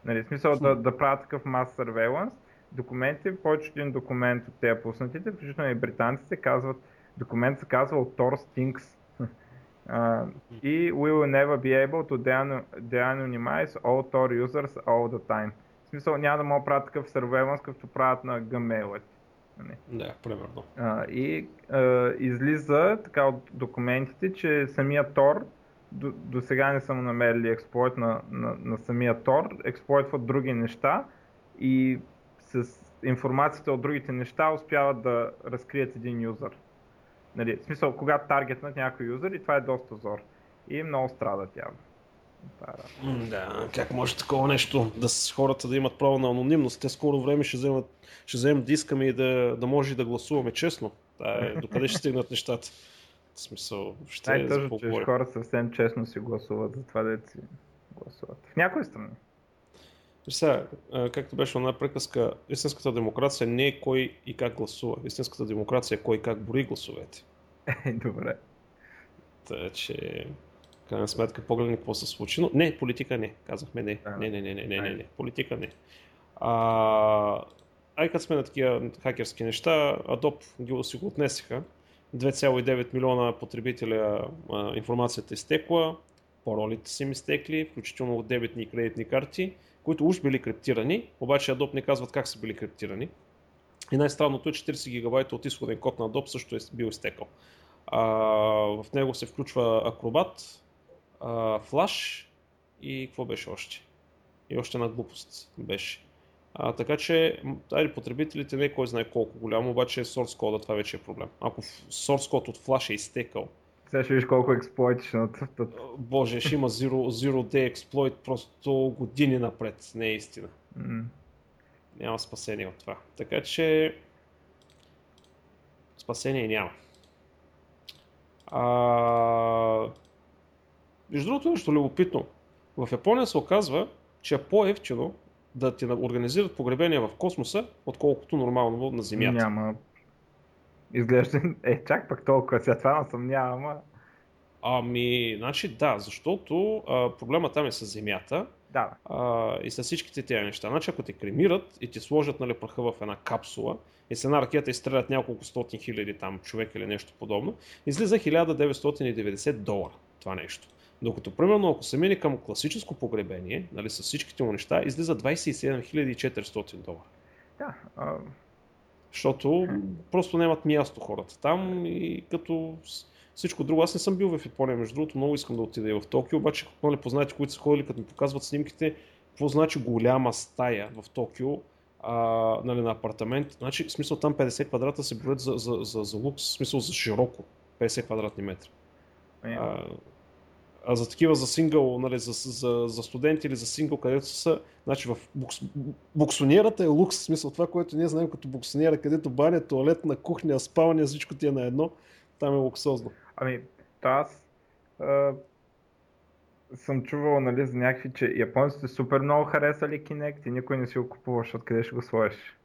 Нали, смисъл да, да правят такъв mass surveillance. Документите, повече от един документ от тези пуснатите, включително и британците, казват, документ се казва от Tor Stinks. Uh, и we will never be able to de- de-anonymize all Tor users all the time. В смисъл няма да могат да правят такъв surveillance, както правят на Gmail. Нали. Да, примерно. А, и а, излиза така от документите, че самия Тор, до, до сега не съм намерили експлойт на, на, на самия Тор, експлойтват други неща и с информацията от другите неща успяват да разкрият един юзър. Нали, в смисъл, когато таргетнат някой юзър и това е доста зор. И много страдат явно. Да, как може такова нещо да с хората да имат право на анонимност? Те скоро време ще вземат, ще вземем да искаме и да, да може и да гласуваме честно. Да, е, докъде ще стигнат нещата? В смисъл, ще е Най-тъжно, какво че говорим. хора съвсем честно си гласуват за това да си гласуват. В някои страни. Сега, както беше една приказка, истинската демокрация не е кой и как гласува. Истинската демокрация е кой и как брои гласовете. Добре. Така че, крайна сметка, погледни какво се случи. Но не, политика не. Казахме не. Не, не, не, не, не, не, не. Политика не. А, ай като сме на такива хакерски неща, Adobe ги си го отнесеха. 2,9 милиона потребителя а, информацията изтекла, паролите са им изтекли, включително от дебетни и кредитни карти, които уж били криптирани, обаче Adobe не казват как са били криптирани. И най-странното е 40 гигабайта от изходен код на Adobe също е бил изтекал. А, в него се включва Acrobat, а, Flash и какво беше още? И още една глупост беше. А, така че, айде, потребителите не кой знае колко голямо, обаче source кода това вече е проблем. Ако source код от Flash е изтекал, сега ще виж колко експлойт ще Боже, ще има zero, zero day експлойт просто години напред, не е истина. Mm. Няма спасение от това. Така че спасение няма. А... Между другото нещо любопитно. В Япония се оказва, че е по-ефтино да ти организират погребение в космоса, отколкото нормално на Земята. Няма. Изглежда, е, чак пък толкова, сега това насъмнявам. Ами, значи да, защото а, проблема там е с земята да. а, и с всичките тези неща. Значи ако те кремират и ти сложат нали, праха в една капсула и с една ракета изстрелят няколко стотин хиляди там човек или нещо подобно, излиза 1990 долара това нещо. Докато, примерно, ако се мине към класическо погребение, нали, с всичките му неща, излиза 27 400 долара. Да. А... Защото просто нямат място хората там и като всичко друго. Аз не съм бил в Япония, между другото, много искам да отида и в Токио, обаче, нали, познати, които са ходили, като ми показват снимките, какво значи голяма стая в Токио, а, нали, на апартамент. Значи, в смисъл там 50 квадрата се броят за, за, за, за лукс, в смисъл за широко, 50 квадратни метра. Yeah. А, а за такива за сингъл, нали, за, за, за студенти или за сингъл, където са, значи в букс, буксонерата е лукс, в смисъл това, което ние знаем като буксонера, където баня, туалет, на кухня, спалня, всичко ти е на едно, там е луксозно. Ами, аз а, съм чувал нали, за някакви, че японците супер много харесали Kinect и никой не си го купуваш, откъде ще го сложиш.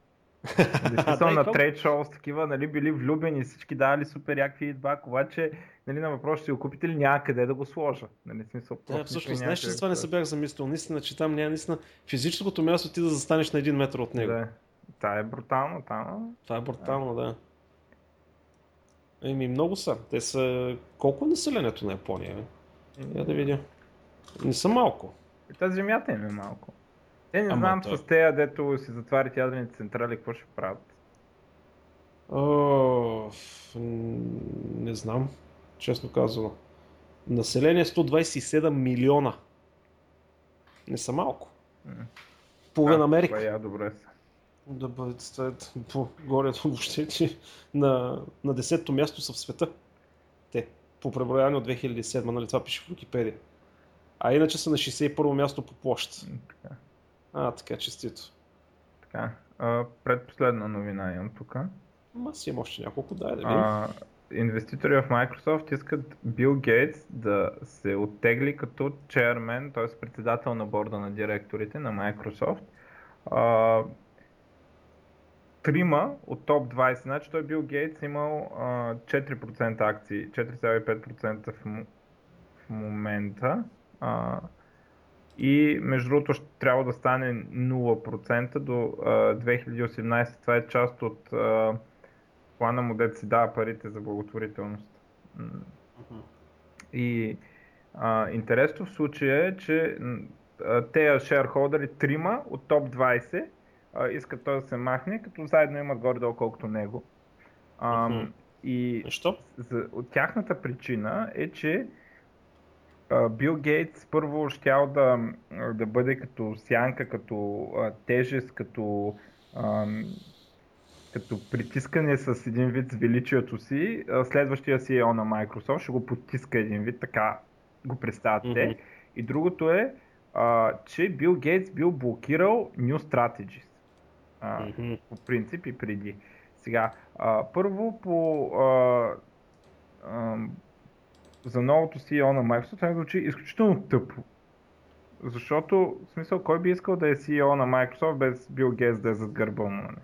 Нали, съм на трейд шоу с такива, нали, били влюбени, всички давали супер якви идбак, обаче нали, на въпрос ще го купите ли няма къде да го сложа. Нали, смисъл, да, всъщност, знаеш, че това не се бях замислил. Наистина, че там няма наистина физическото място ти да застанеш на един метър от него. Да. Това е брутално там. Това е брутално, да. да. Еми, много са. Те са... Колко е населението на Япония? Бе? Я да видя. Не са малко. И тази земята им е малко. Те не Ама знам той... с тея, дето си затварят ядрените централи, какво ще правят. О, не знам, честно казано. Население 127 милиона. Не са малко. Половина Америка. Това е добре са да бъдат по горе въобще, че на, на 10-то място са в света. Те, по преброяване от 2007, нали това пише в Википедия. А иначе са на 61-о място по площ. Така. А, така, честито. Така, а, предпоследна новина имам тук. Ма си има още няколко, дай да видим. А, инвеститори в Microsoft искат Бил Гейтс да се оттегли като чермен, т.е. председател на борда на директорите на Microsoft. А, трима от топ 20, значи той Бил Гейтс имал а, 4% акции, 4,5% в, в момента. А, и между другото ще трябва да стане 0% до а, 2018. Това е част от плана му, дете си дава парите за благотворителност. Uh-huh. И а, интересно в случая е, че тези шерхолдери, трима от топ 20, а, искат той да се махне, като заедно имат горе-долу колкото него. А. И Защо? За, от тяхната причина е, че Бил Гейтс първо щял да, да бъде като сянка, като тежест, като, като притискане с един вид с величието си. Следващия си е на Microsoft ще го потиска един вид, така го представят mm-hmm. И другото е, че Бил Гейтс бил блокирал New Strategies mm-hmm. по принцип и преди. Сега, първо по за новото CEO на Microsoft, това звучи изключително тъпо. Защото, в смисъл, кой би искал да е CEO на Microsoft без Бил Гейтс да е зад гърба му? Нали?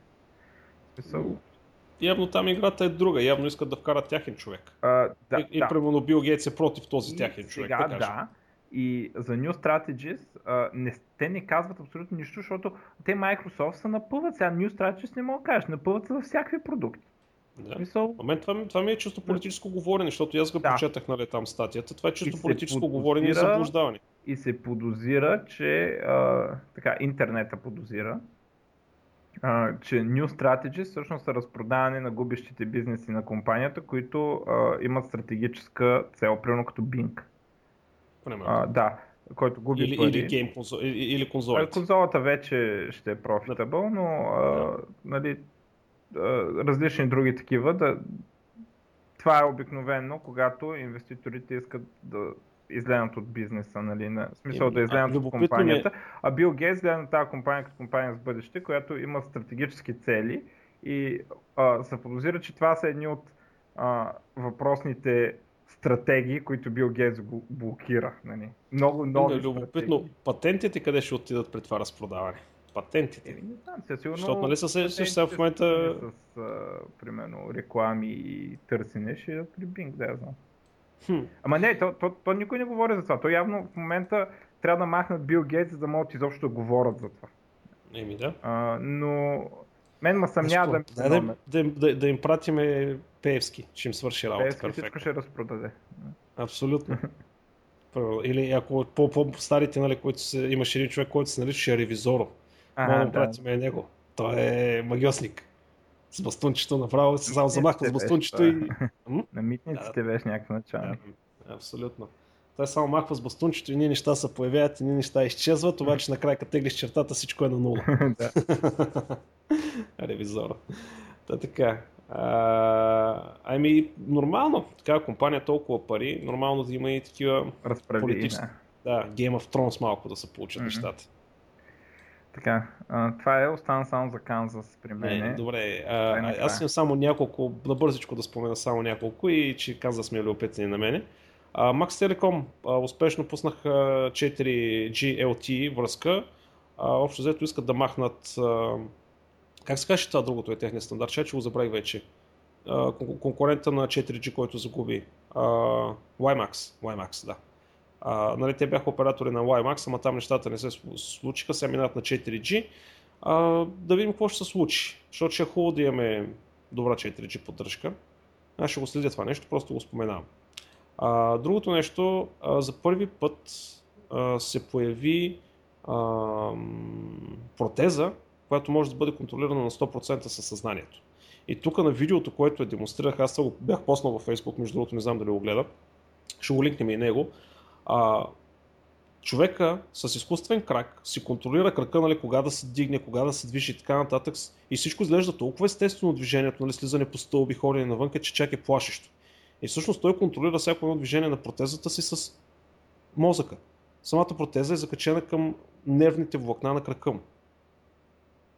Смисъл, явно там играта е друга. Явно искат да вкарат тяхен човек. А, да, и, и да. примерно Бил Гейтс е против този И тяхен човек. Сега, да, да. И за New Strategies, а, не, те не казват абсолютно нищо, защото те Microsoft са напъват. Сега New Strategies не мога да кажеш, напъват се във всякакви продукти. Да. смисъл, А мен това, това ми е чисто политическо говорене, защото аз го Да. прочетах нали, там статията. Това е чисто политическо говорене и подозира- заблуждаване. и се подозира, че а, така, интернета подозира, а, че New Strategies всъщност са разпродаване на губещите бизнеси на компанията, които а, имат стратегическа цел, примерно като Bing. Примерно. А, да, който губи или, пари. или, гейм конзол, или, или А, конзолите. Конзолата вече ще е profitable, но а, нали, различни други такива. Да, това е обикновено, когато инвеститорите искат да излезнат от бизнеса, нали, на, смисъл да а, излезнат от ми е- компанията. А Бил Гейтс гледа на тази компания като компания с бъдеще, която има стратегически цели и а, се подозира, че това са едни от а, въпросните стратегии, които Бил Гейтс го блокира. Нали. Много Много е любопитно. стратегии. Патентите къде ще отидат при това разпродаване? Патентите. Еми, не знам, сега сигурно... Защото, нали, се сега в момента- С, а, примерно, реклами и търсене ще е при Bing, да я знам. Хм. Ама не, то, то, то, никой не говори за това. То явно в момента трябва да махнат Бил Гейтс, за да могат изобщо да говорят за това. Еми да. А, но мен ма съмнява да Дай да, им- да, им- да, да им пратиме Пеевски, ще им свърши работа Пеевски всичко перфектно. ще разпродаде. Абсолютно. Или ако по- по-старите, нали, които се, имаше един човек, който се наричаше Ревизоро. Мога да да. пратим и него. Той е магиосник. С бастунчето направо, се само замахва с бастунчето и... На митниците беше някакъв началник. Да, абсолютно. Той само махва с бастунчето и ни неща се появяват, и ни неща изчезват, обаче накрая като теглиш чертата всичко е на нула. да. Ревизора. Та така. А, ами, нормално. Така компания толкова пари, нормално да има и такива, Разправи. Политически. Да. да, Game of Thrones малко да се получат Мгм. нещата. Така, а, това е, остана само за Канзас при мен. Не, добре. А, накрая. аз имам само няколко, набързичко да спомена само няколко и че каза сме любопитни на мене. А, Max Telecom а, успешно пуснаха 4G LTE връзка. А, общо взето искат да махнат а, как се каже това другото е техния стандарт, че че го забравих вече. А, кон- конкурента на 4G, който загуби. А, WiMAX. WiMAX, да. А, нали, те бяха оператори на WiMAX, ама там нещата не се слу- случиха, сега минат на 4G. А, да видим какво ще се случи, защото ще е хубаво да имаме добра 4G поддръжка. Аз ще го следя това нещо, просто го споменавам. А, другото нещо, а, за първи път а, се появи а, протеза, която може да бъде контролирана на 100% със съзнанието. И тук на видеото, което я демонстрирах, аз го бях поснал във Facebook, между другото не знам дали го гледа, ще го линкнем и него. А, човека с изкуствен крак си контролира крака, нали, кога да се дигне, кога да се движи и така нататък. И всичко изглежда толкова естествено движението, нали, слизане по стълби, ходене навън, че чак е плашещо. И всъщност той контролира всяко едно движение на протезата си с мозъка. Самата протеза е закачена към нервните влакна на крака му.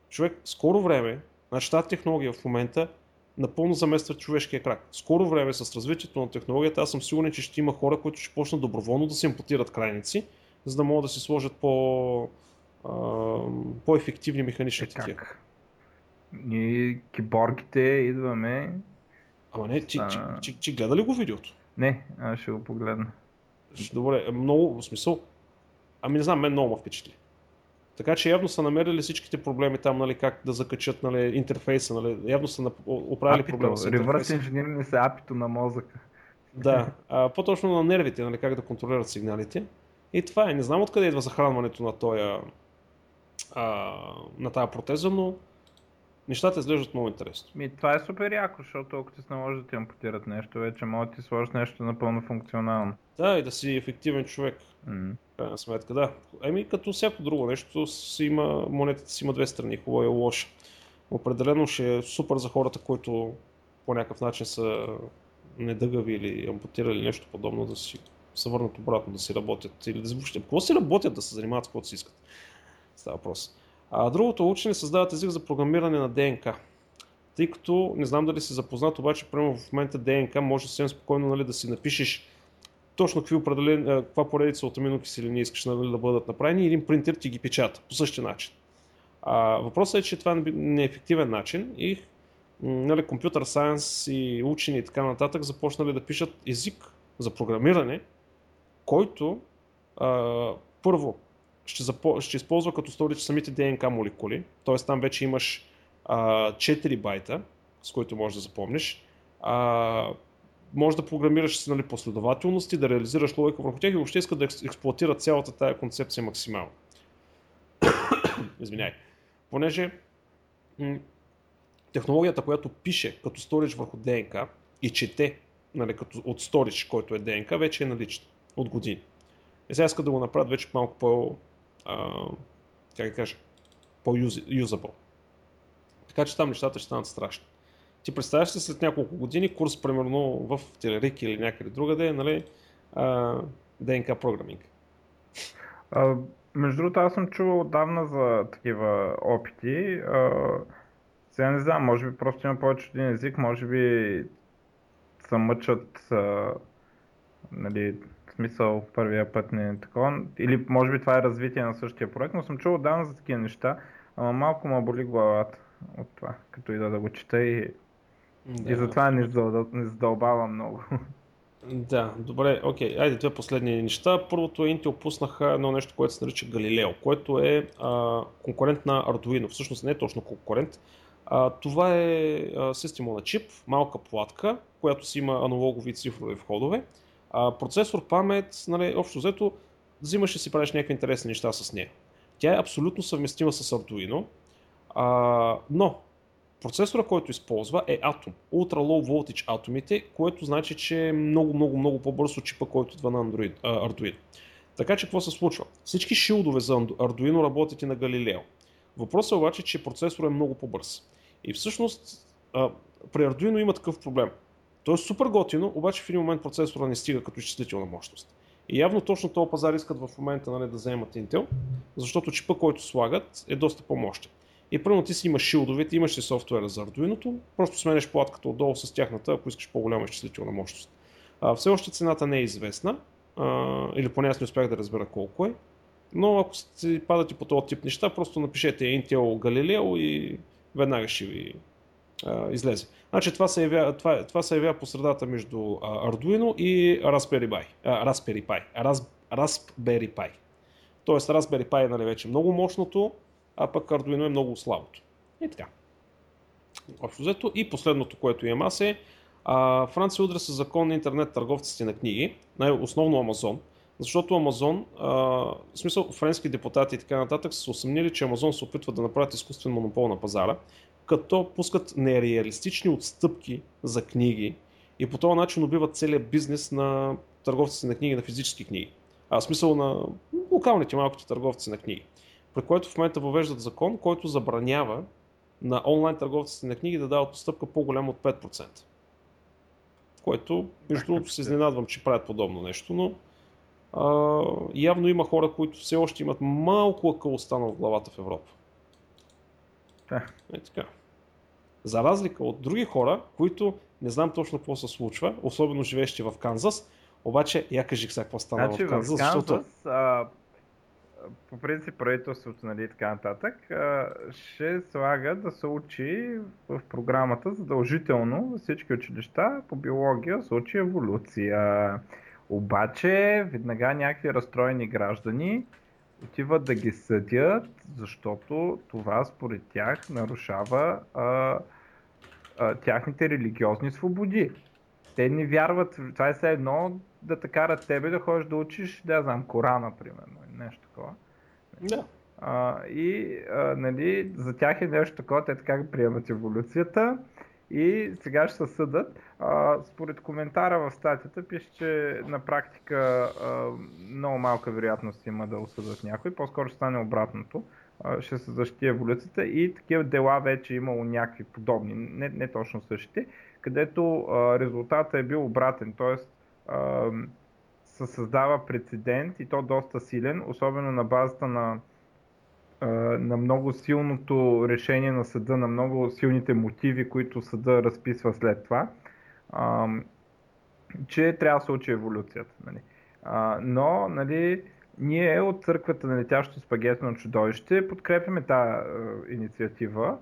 Човек, скоро време, значи тази технология в момента напълно замества човешкия крак. Скоро време с развитието на технологията аз съм сигурен, че ще има хора, които ще почнат доброволно да се импутират крайници, за да могат да си сложат по, а, по-ефективни механични Е, такива. Ние киборгите идваме. Ама не, ти, ти, А. ти, ти гледа ли го видеото? Не, аз ще го погледна. Добре, много, в смисъл, ами не знам, мен много ме впечатли. Така че явно са намерили всичките проблеми там, нали, как да закачат нали, интерфейса, нали, явно са оправили проблема с интерфейса. инженерни са апито на мозъка. Да, а, по-точно на нервите, нали, как да контролират сигналите. И това е, не знам откъде идва захранването на тоя, а, на тази протеза, но нещата изглеждат много интересно. Ми, това е супер яко, защото ако ти се наложи да ти ампутират нещо, вече може да ти сложиш нещо напълно функционално. Да, и да си ефективен човек. М. Крайна сметка, да. Еми, като всяко друго нещо, си има, монетата си има две страни, хубава и лоша. Определено ще е супер за хората, които по някакъв начин са недъгави или ампутирали нещо подобно, да си се върнат обратно, да си работят. Или да въобще, какво си работят, да се занимават с каквото си искат. Става въпрос. А другото учени създават език за програмиране на ДНК. Тъй като, не знам дали си запознат, обаче, примерно в момента ДНК може съвсем спокойно нали, да си напишеш точно какви определен, каква поредица от аминокиселини искаш нали, да бъдат направени един принтер ти ги печата по същия начин. А, въпросът е, че това е неефективен начин и нали, компютър сайенс и учени и така нататък започнали да пишат език за програмиране, който а, първо ще, запо... ще използва като сторич самите ДНК молекули, т.е. там вече имаш а, 4 байта, с които можеш да запомниш. А, може да програмираш нали, последователности, да реализираш логика върху тях и въобще иска да експлуатира цялата тая концепция максимално. Извиняй. Понеже м- технологията, която пише като сторич върху ДНК и чете нали, като от сторич, който е ДНК, вече е налична от години. И сега иска да го направят вече малко по, а, как да кажа, по-юзабъл. Така че там нещата ще станат страшни. Ти представяш се след няколко години курс, примерно в Телерик или някъде другаде, нали, а, ДНК програминг. Между другото, аз съм чувал отдавна за такива опити. Сега не знам, може би просто има повече един език, може би се мъчат, нали, в смисъл първия път не е такова. Или може би това е развитие на същия проект, но съм чувал отдавна за такива неща. Ама малко ме боли главата от това, като и да го чета и, да, и затова не, задъл... не задълбавам много. Да, добре, окей. Айде две последни неща. Първото е Intel пуснаха едно нещо, което се нарича Galileo, което е а, конкурент на Arduino. Всъщност не е точно конкурент. А, това е а, система на чип, малка платка, която си има аналогови цифрови входове. А, процесор, памет, нали, общо взето, взимаш и си правиш някакви интересни неща с нея. Тя е абсолютно съвместима с Arduino, а, но процесора, който използва е Atom, Ultra Low Voltage атомите, което значи, че е много, много, много по-бързо чипа, който идва на Android, а, Arduino. Така че какво се случва? Всички шилдове за Arduino работят и на Galileo. Въпросът е обаче, че процесорът е много по-бърз. И всъщност а, при Arduino има такъв проблем. То е супер готино, обаче в един момент процесора не стига като изчислителна мощност. И явно точно този пазар искат в момента нали, да вземат Intel, защото чипа, който слагат е доста по-мощен. И първо ти си имаш шилдовете, имаш си софтуера за Arduino, просто сменеш платката отдолу с тяхната, ако искаш по-голяма изчислителна мощност. А, все още цената не е известна, а, или поне аз не успях да разбера колко е, но ако си падате по този тип неща, просто напишете Intel Galileo и веднага ще ви а, излезе. Значи това се явява, това, това се явява по средата между а, Arduino и Raspberry Pi. А, Raspberry Pi. Ras, Raspberry Pi. Тоест Raspberry Pi е нали, вече много мощното, а пък Arduino е много слабото. И така. Общо взето. И последното, което имам аз е а, Франция удря с закон на интернет търговците на книги, най-основно Амазон, защото Амазон, а, в смисъл френски депутати и така нататък са усъмнили, че Амазон се опитва да направят изкуствен монопол на пазара, като пускат нереалистични отстъпки за книги и по този начин убиват целият бизнес на търговците на книги, на физически книги. А в смисъл на локалните малките търговци на книги при което в момента въвеждат закон, който забранява на онлайн търговците на книги да дават отстъпка по-голяма от 5%. Което, между другото, се изненадвам, че правят подобно нещо, но а, явно има хора, които все още имат малко акъл останал в главата в Европа. Да. Е така. За разлика от други хора, които не знам точно какво се случва, особено живеещи в Канзас, обаче я кажи сега какво стана значи, в Канзас, в Канзас защото... а, по принцип правителството нали, така нататък, ще слага да се учи в програмата задължително всички училища по биология се учи еволюция. Обаче веднага някакви разстроени граждани отиват да ги съдят, защото това според тях нарушава а, а, тяхните религиозни свободи. Те не вярват, това е все едно да те карат тебе да ходиш да учиш, да знам, Корана, примерно, нещо такова. Да. А, и а, нали, за тях е нещо такова, те така приемат еволюцията и сега ще се съдат. А, според коментара в статията пише, че на практика а, много малка вероятност има да осъдат някой, по-скоро ще стане обратното. А, ще се защити еволюцията и такива дела вече е имало някакви подобни, не, не точно същите, където а, резултатът е бил обратен, т.е се създава прецедент и то доста силен, особено на базата на, на много силното решение на съда, на много силните мотиви, които съда разписва след това, че трябва да се учи еволюцията. Нали. Но, нали, ние от църквата на летящо спагетно чудовище подкрепяме тази инициатива,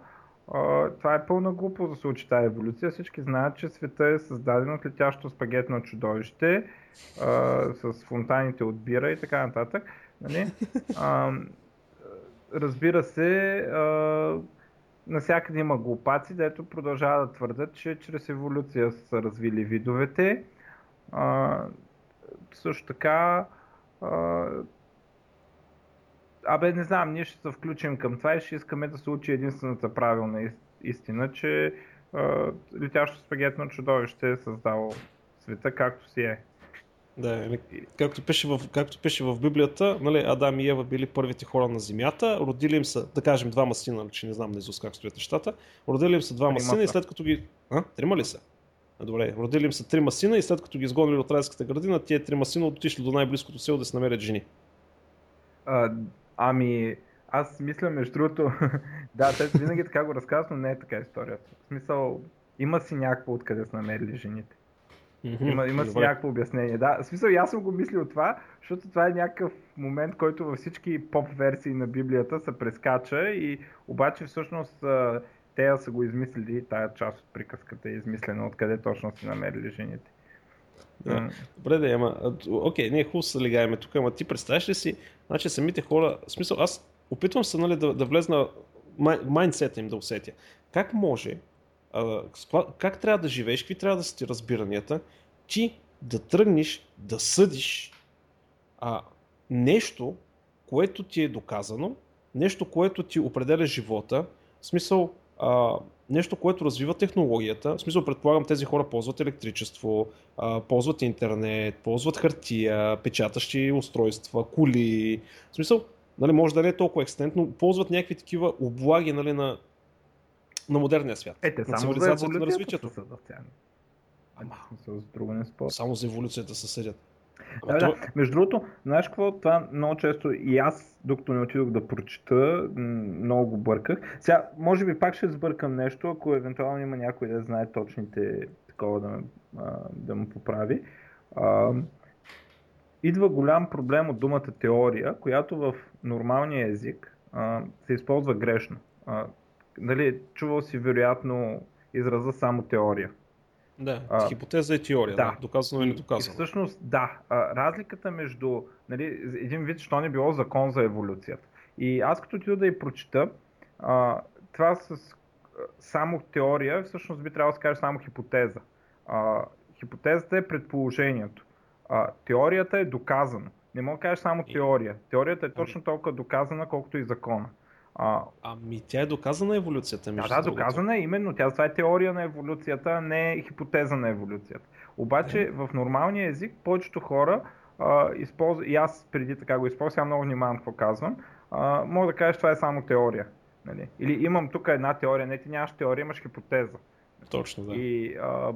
Това е пълна глупост да се учи тази еволюция. Всички знаят, че света е създаден от летящо спагетно чудовище, uh, с фонтаните от бира и така нататък. Нали? Uh, разбира се, uh, насякъде има глупаци, дето продължават да твърдят, че чрез еволюция са развили видовете. Uh, също така, uh, абе не знам, ние ще се включим към това и ще искаме да се учи единствената правилна истина, че а, летящо спагетно чудовище е създало света както си е. Да, както пише в, както пише в Библията, нали, Адам и Ева били първите хора на земята, родили им са, да кажем, двама сина, че не знам наизуст как стоят нещата, родили им са двама сина и след като ги... А? Трима ли са? Добре, родили им са трима сина и след като ги изгонили от райската градина, тия трима сина отишли до най-близкото село да се намерят жени. А, Ами, аз мисля, между другото, да, те винаги така го разказват, но не е така историята. В смисъл, има си някакво откъде са намерили жените. Има, има си някакво обяснение. Да, в смисъл, аз съм го мислил това, защото това е някакъв момент, който във всички поп версии на Библията се прескача и обаче всъщност те са го измислили, тая част от приказката е измислена, откъде точно са намерили жените. Да. Добре, да, ама, окей, не е хубаво се легаеме тук, ама ти представяш ли си, значи самите хора, в смисъл, аз опитвам се нали, да, да влезна майндсета им да усетя. Как може, а, как трябва да живееш, какви трябва да са ти разбиранията, ти да тръгнеш да съдиш а, нещо, което ти е доказано, нещо, което ти определя живота, в смисъл, а, нещо, което развива технологията. В смисъл, предполагам, тези хора ползват електричество, ползват интернет, ползват хартия, печатащи устройства, коли. В смисъл, нали, може да не е толкова екстент, но ползват някакви такива облаги нали, на, на модерния свят. Е, те на само за на развитието. Ама, само за еволюцията се съдят. Да, да. Между другото, знаеш какво, това много често и аз, докато не отидох да прочита, много го бърках. Сега, може би пак ще сбъркам нещо, ако евентуално има някой да знае точните такова да, да му поправи. А, идва голям проблем от думата теория, която в нормалния език а, се използва грешно. А, нали, чувал си вероятно израза само теория. Да, а, хипотеза е теория, да. да. Доказано или доказано. И всъщност, да, разликата между, нали, един вид, що не било закон за еволюцията. И аз като отида да я прочита, а, това с само теория, всъщност би трябвало да се каже само хипотеза. А, хипотезата е предположението. А, теорията е доказана. Не мога да кажеш само теория. Теорията е точно толкова доказана, колкото и закона. А, ами тя е доказана еволюцията. Да, да, доказана е именно. Тя това е теория на еволюцията, а не хипотеза на еволюцията. Обаче е. в нормалния език повечето хора а, използват, и аз преди така го използвам, сега много внимавам какво казвам, а, мога да кажеш това е само теория. Нали? Или имам тук една теория, не ти нямаш теория, имаш хипотеза. Точно, да. И а,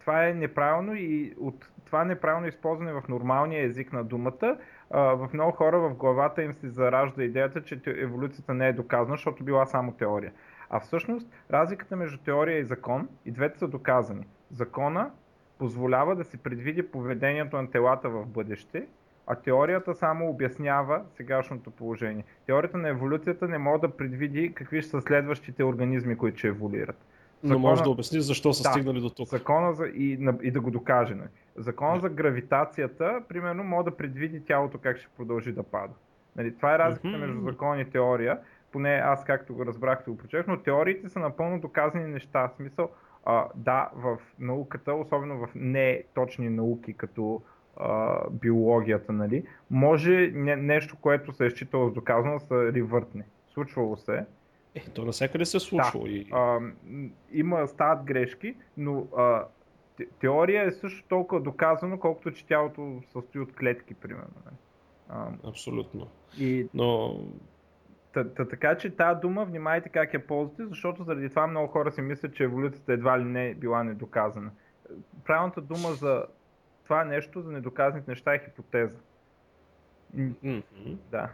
това е неправилно и от това неправилно използване в нормалния език на думата в много хора в главата им се заражда идеята, че еволюцията не е доказана, защото била само теория. А всъщност разликата между теория и закон, и двете са доказани. Закона позволява да се предвиди поведението на телата в бъдеще, а теорията само обяснява сегашното положение. Теорията на еволюцията не може да предвиди какви ще са следващите организми, които ще еволюират. Закона, Но може да обясни защо са да, стигнали до тук. Закона за, и, и да го докаже. Не. Закон за гравитацията, примерно, може да предвиди тялото как ще продължи да пада. Нали, това е разликата mm-hmm. между закон и теория. Поне аз както го разбрах, го прочех, но теориите са напълно доказани неща. В смисъл, а, да, в науката, особено в неточни науки, като а, биологията, нали, може не, нещо, което се е считало с доказано, да се ревъртне. Случвало се. Е, то навсякъде се случва. Да, и... а, има, стават грешки, но а, теория е също толкова доказано, колкото че тялото състои от клетки, примерно. Нали? А, Абсолютно. И... Но... Та, та, така че тази дума, внимайте как я ползвате, защото заради това много хора си мислят, че еволюцията едва ли не е била недоказана. Правилната дума за това нещо, за недоказаните неща е хипотеза. Mm-hmm. Да.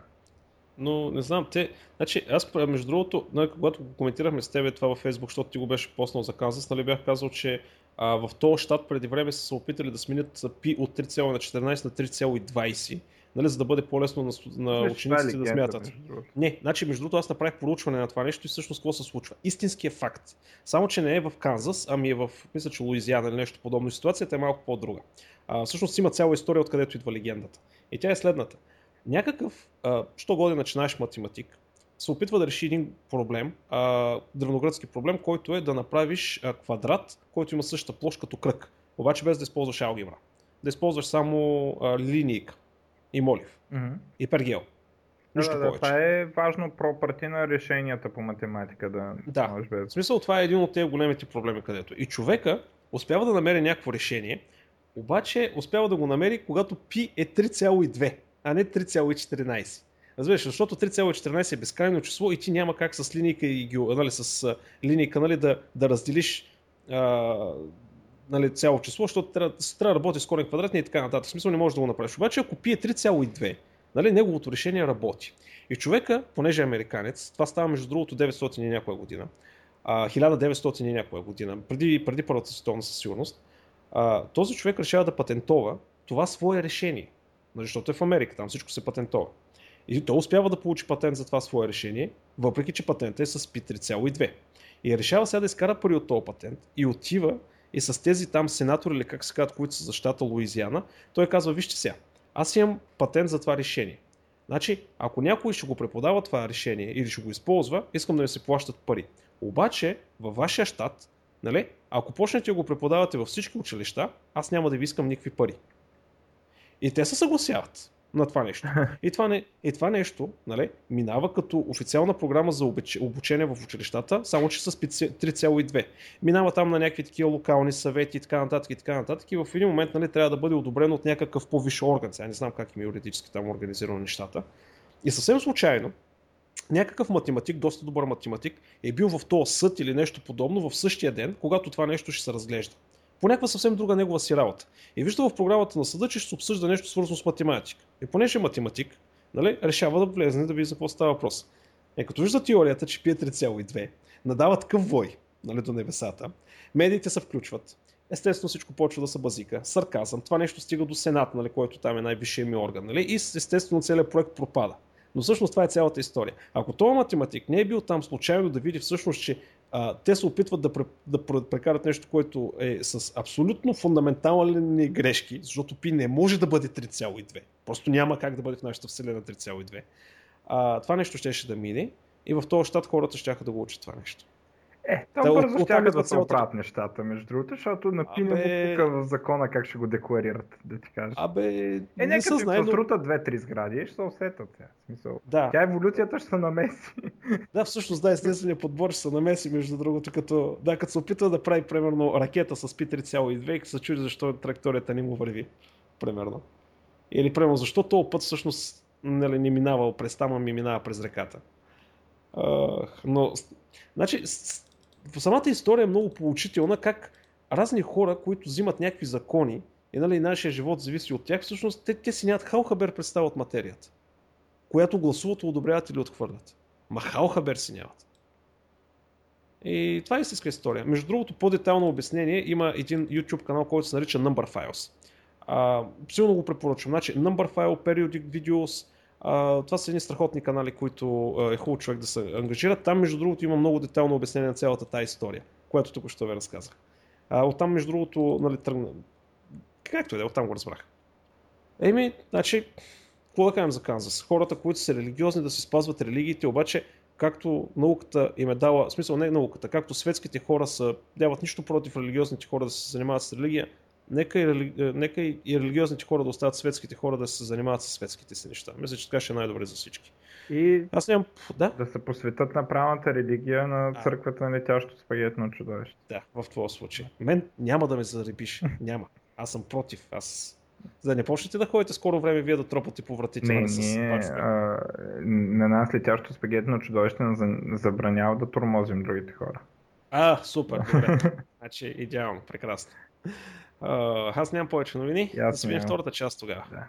Но не знам, те, значи аз между другото, нали, когато коментирахме с тебе това във Facebook, защото ти го беше поснал за Канзас, нали бях казал, че а, в този щат преди време са се опитали да сменят пи от 3,14 на 3,20. нали, за да бъде по-лесно на, на Значи, това е учениците да смятат. Не, значи между другото аз направих проучване на това нещо и всъщност какво се случва. Истинският факт. Само, че не е в Канзас, ами е в, мисля, че Луизиана или нещо подобно. Ситуацията е малко по-друга. А, всъщност има цяла история откъдето идва легендата. И тя е следната. Някакъв, а, що годи начинаеш математик, се опитва да реши един проблем, а, древногръцки проблем, който е да направиш а, квадрат, който има същата площ като кръг. Обаче без да използваш алгебра. Да използваш само а, линейка и молив Мгм. и пергел. Нищо да, да, повече. това е важно пропърти на решенията по математика да, Да. можеш В без. смисъл това е един от тези големите проблеми, където. И човека успява да намери някакво решение, обаче успява да го намери, когато π е 3,2, а не 3,14. Разбираш, защото 3,14 е безкрайно число и ти няма как с линейка нали, с линейка нали, да, да разделиш а, нали, цяло число, защото трябва, трябва да работи с корен квадратни и така нататък. В смисъл не можеш да го направиш. Обаче ако пие 3,2, нали, неговото решение работи. И човека, понеже е американец, това става между другото 900 и някоя година, а, 1900 и някоя година, преди, преди Първата световна със сигурност, този човек решава да патентова това свое решение. Нали, Защото е в Америка, там всичко се патентова. И той успява да получи патент за това свое решение, въпреки че патентът е с P3,2. И решава сега да изкара пари от този патент и отива и с тези там сенатори или как се казват, които са за щата Луизиана, той казва, вижте сега, аз имам патент за това решение. Значи, ако някой ще го преподава това решение или ще го използва, искам да ми се плащат пари. Обаче, във вашия щат, нали, ако почнете да го преподавате във всички училища, аз няма да ви искам никакви пари. И те се съгласяват на това нещо. И това, не, и това нещо нали, минава като официална програма за обучение в училищата, само че с 3,2. Минава там на някакви такива локални съвети и така нататък и така нататък. И в един момент нали, трябва да бъде одобрено от някакъв по-висш орган. Сега не знам как им е юридически там организирано нещата. И съвсем случайно, някакъв математик, доста добър математик, е бил в този съд или нещо подобно в същия ден, когато това нещо ще се разглежда. По някаква съвсем друга негова си работа. И вижда в програмата на съда, че ще се обсъжда нещо свързано с математика. И понеже е математик, нали, решава да влезне да види за какво става въпрос. Е, като вижда теорията, че пие 3,2, надава такъв вой нали, до небесата, медиите се включват, естествено всичко почва да се базика, сарказъм, това нещо стига до Сенат, нали, който там е най-висшият ми орган, нали, и естествено целият проект пропада. Но всъщност това е цялата история. Ако този математик не е бил там случайно да види всъщност, че а, те се опитват да, да пре- прекарат нещо, което е с абсолютно фундаментални грешки, защото пи не може да бъде 3,2. Просто няма как да бъде в нашата вселена 3,2. А, това нещо щеше да мине и в този щат хората ще да го учат това нещо. Е, Та, то от- бързо идва да се оправят нещата, между другото, защото напине Абе- му тук в закона как ще го декларират, да ти кажа. Абе, Е, не нека се знае, но... две-три сгради и ще се усетят. сега. В Смисъл. Да, Тя еволюцията ще се намеси. да, всъщност да, естественият подбор ще се намеси, между другото, като, да, като се опитва да прави, примерно, ракета с P3,2 и се чуди защо траекторията не му върви, примерно. Или, примерно, защо този път всъщност нали, не минава през там, а ми минава през реката. А, но, значи, самата история е много поучителна как разни хора, които взимат някакви закони и нали, нашия живот зависи от тях, всъщност те, те си нямат халхабер представа от материята, която гласуват, одобряват или отхвърлят. Ма халхабер си нямат. И това е истинска история. Между другото, по-детално обяснение има един YouTube канал, който се нарича Number Files. А, силно го препоръчвам. Значи, Number File, Periodic Videos, това са едни страхотни канали, които е хубаво човек да се ангажира. Там, между другото, има много детално обяснение на цялата тази история, която тук ще ви разказах. А, оттам, между другото, нали, тръгна. Както и да е, оттам го разбрах. Еми, значи, какво да кажем за Канзас? Хората, които са религиозни, да си спазват религиите, обаче, както науката им е дала, смисъл не науката, както светските хора са, нямат нищо против религиозните хора да се занимават с религия, нека и, рели... е, нека и религиозните хора да остават светските хора да се занимават с светските си неща. Мисля, че така ще е най-добре за всички. И Аз нямам... Да? да се посветят на правилната религия на църквата на летящо спагетно чудовище. Да, в твоя случай. Мен няма да ме заребиш. Няма. Аз съм против. Аз... За да не почнете да ходите скоро време вие да тропате по вратите Не, нали, с ние, бакстрем. а, на нас летящо спагетно чудовище забранява да тормозим другите хора. А, супер, добре. значи, идеално, прекрасно. Аз нямам повече новини. Да видим нямам. втората част тогава. Да.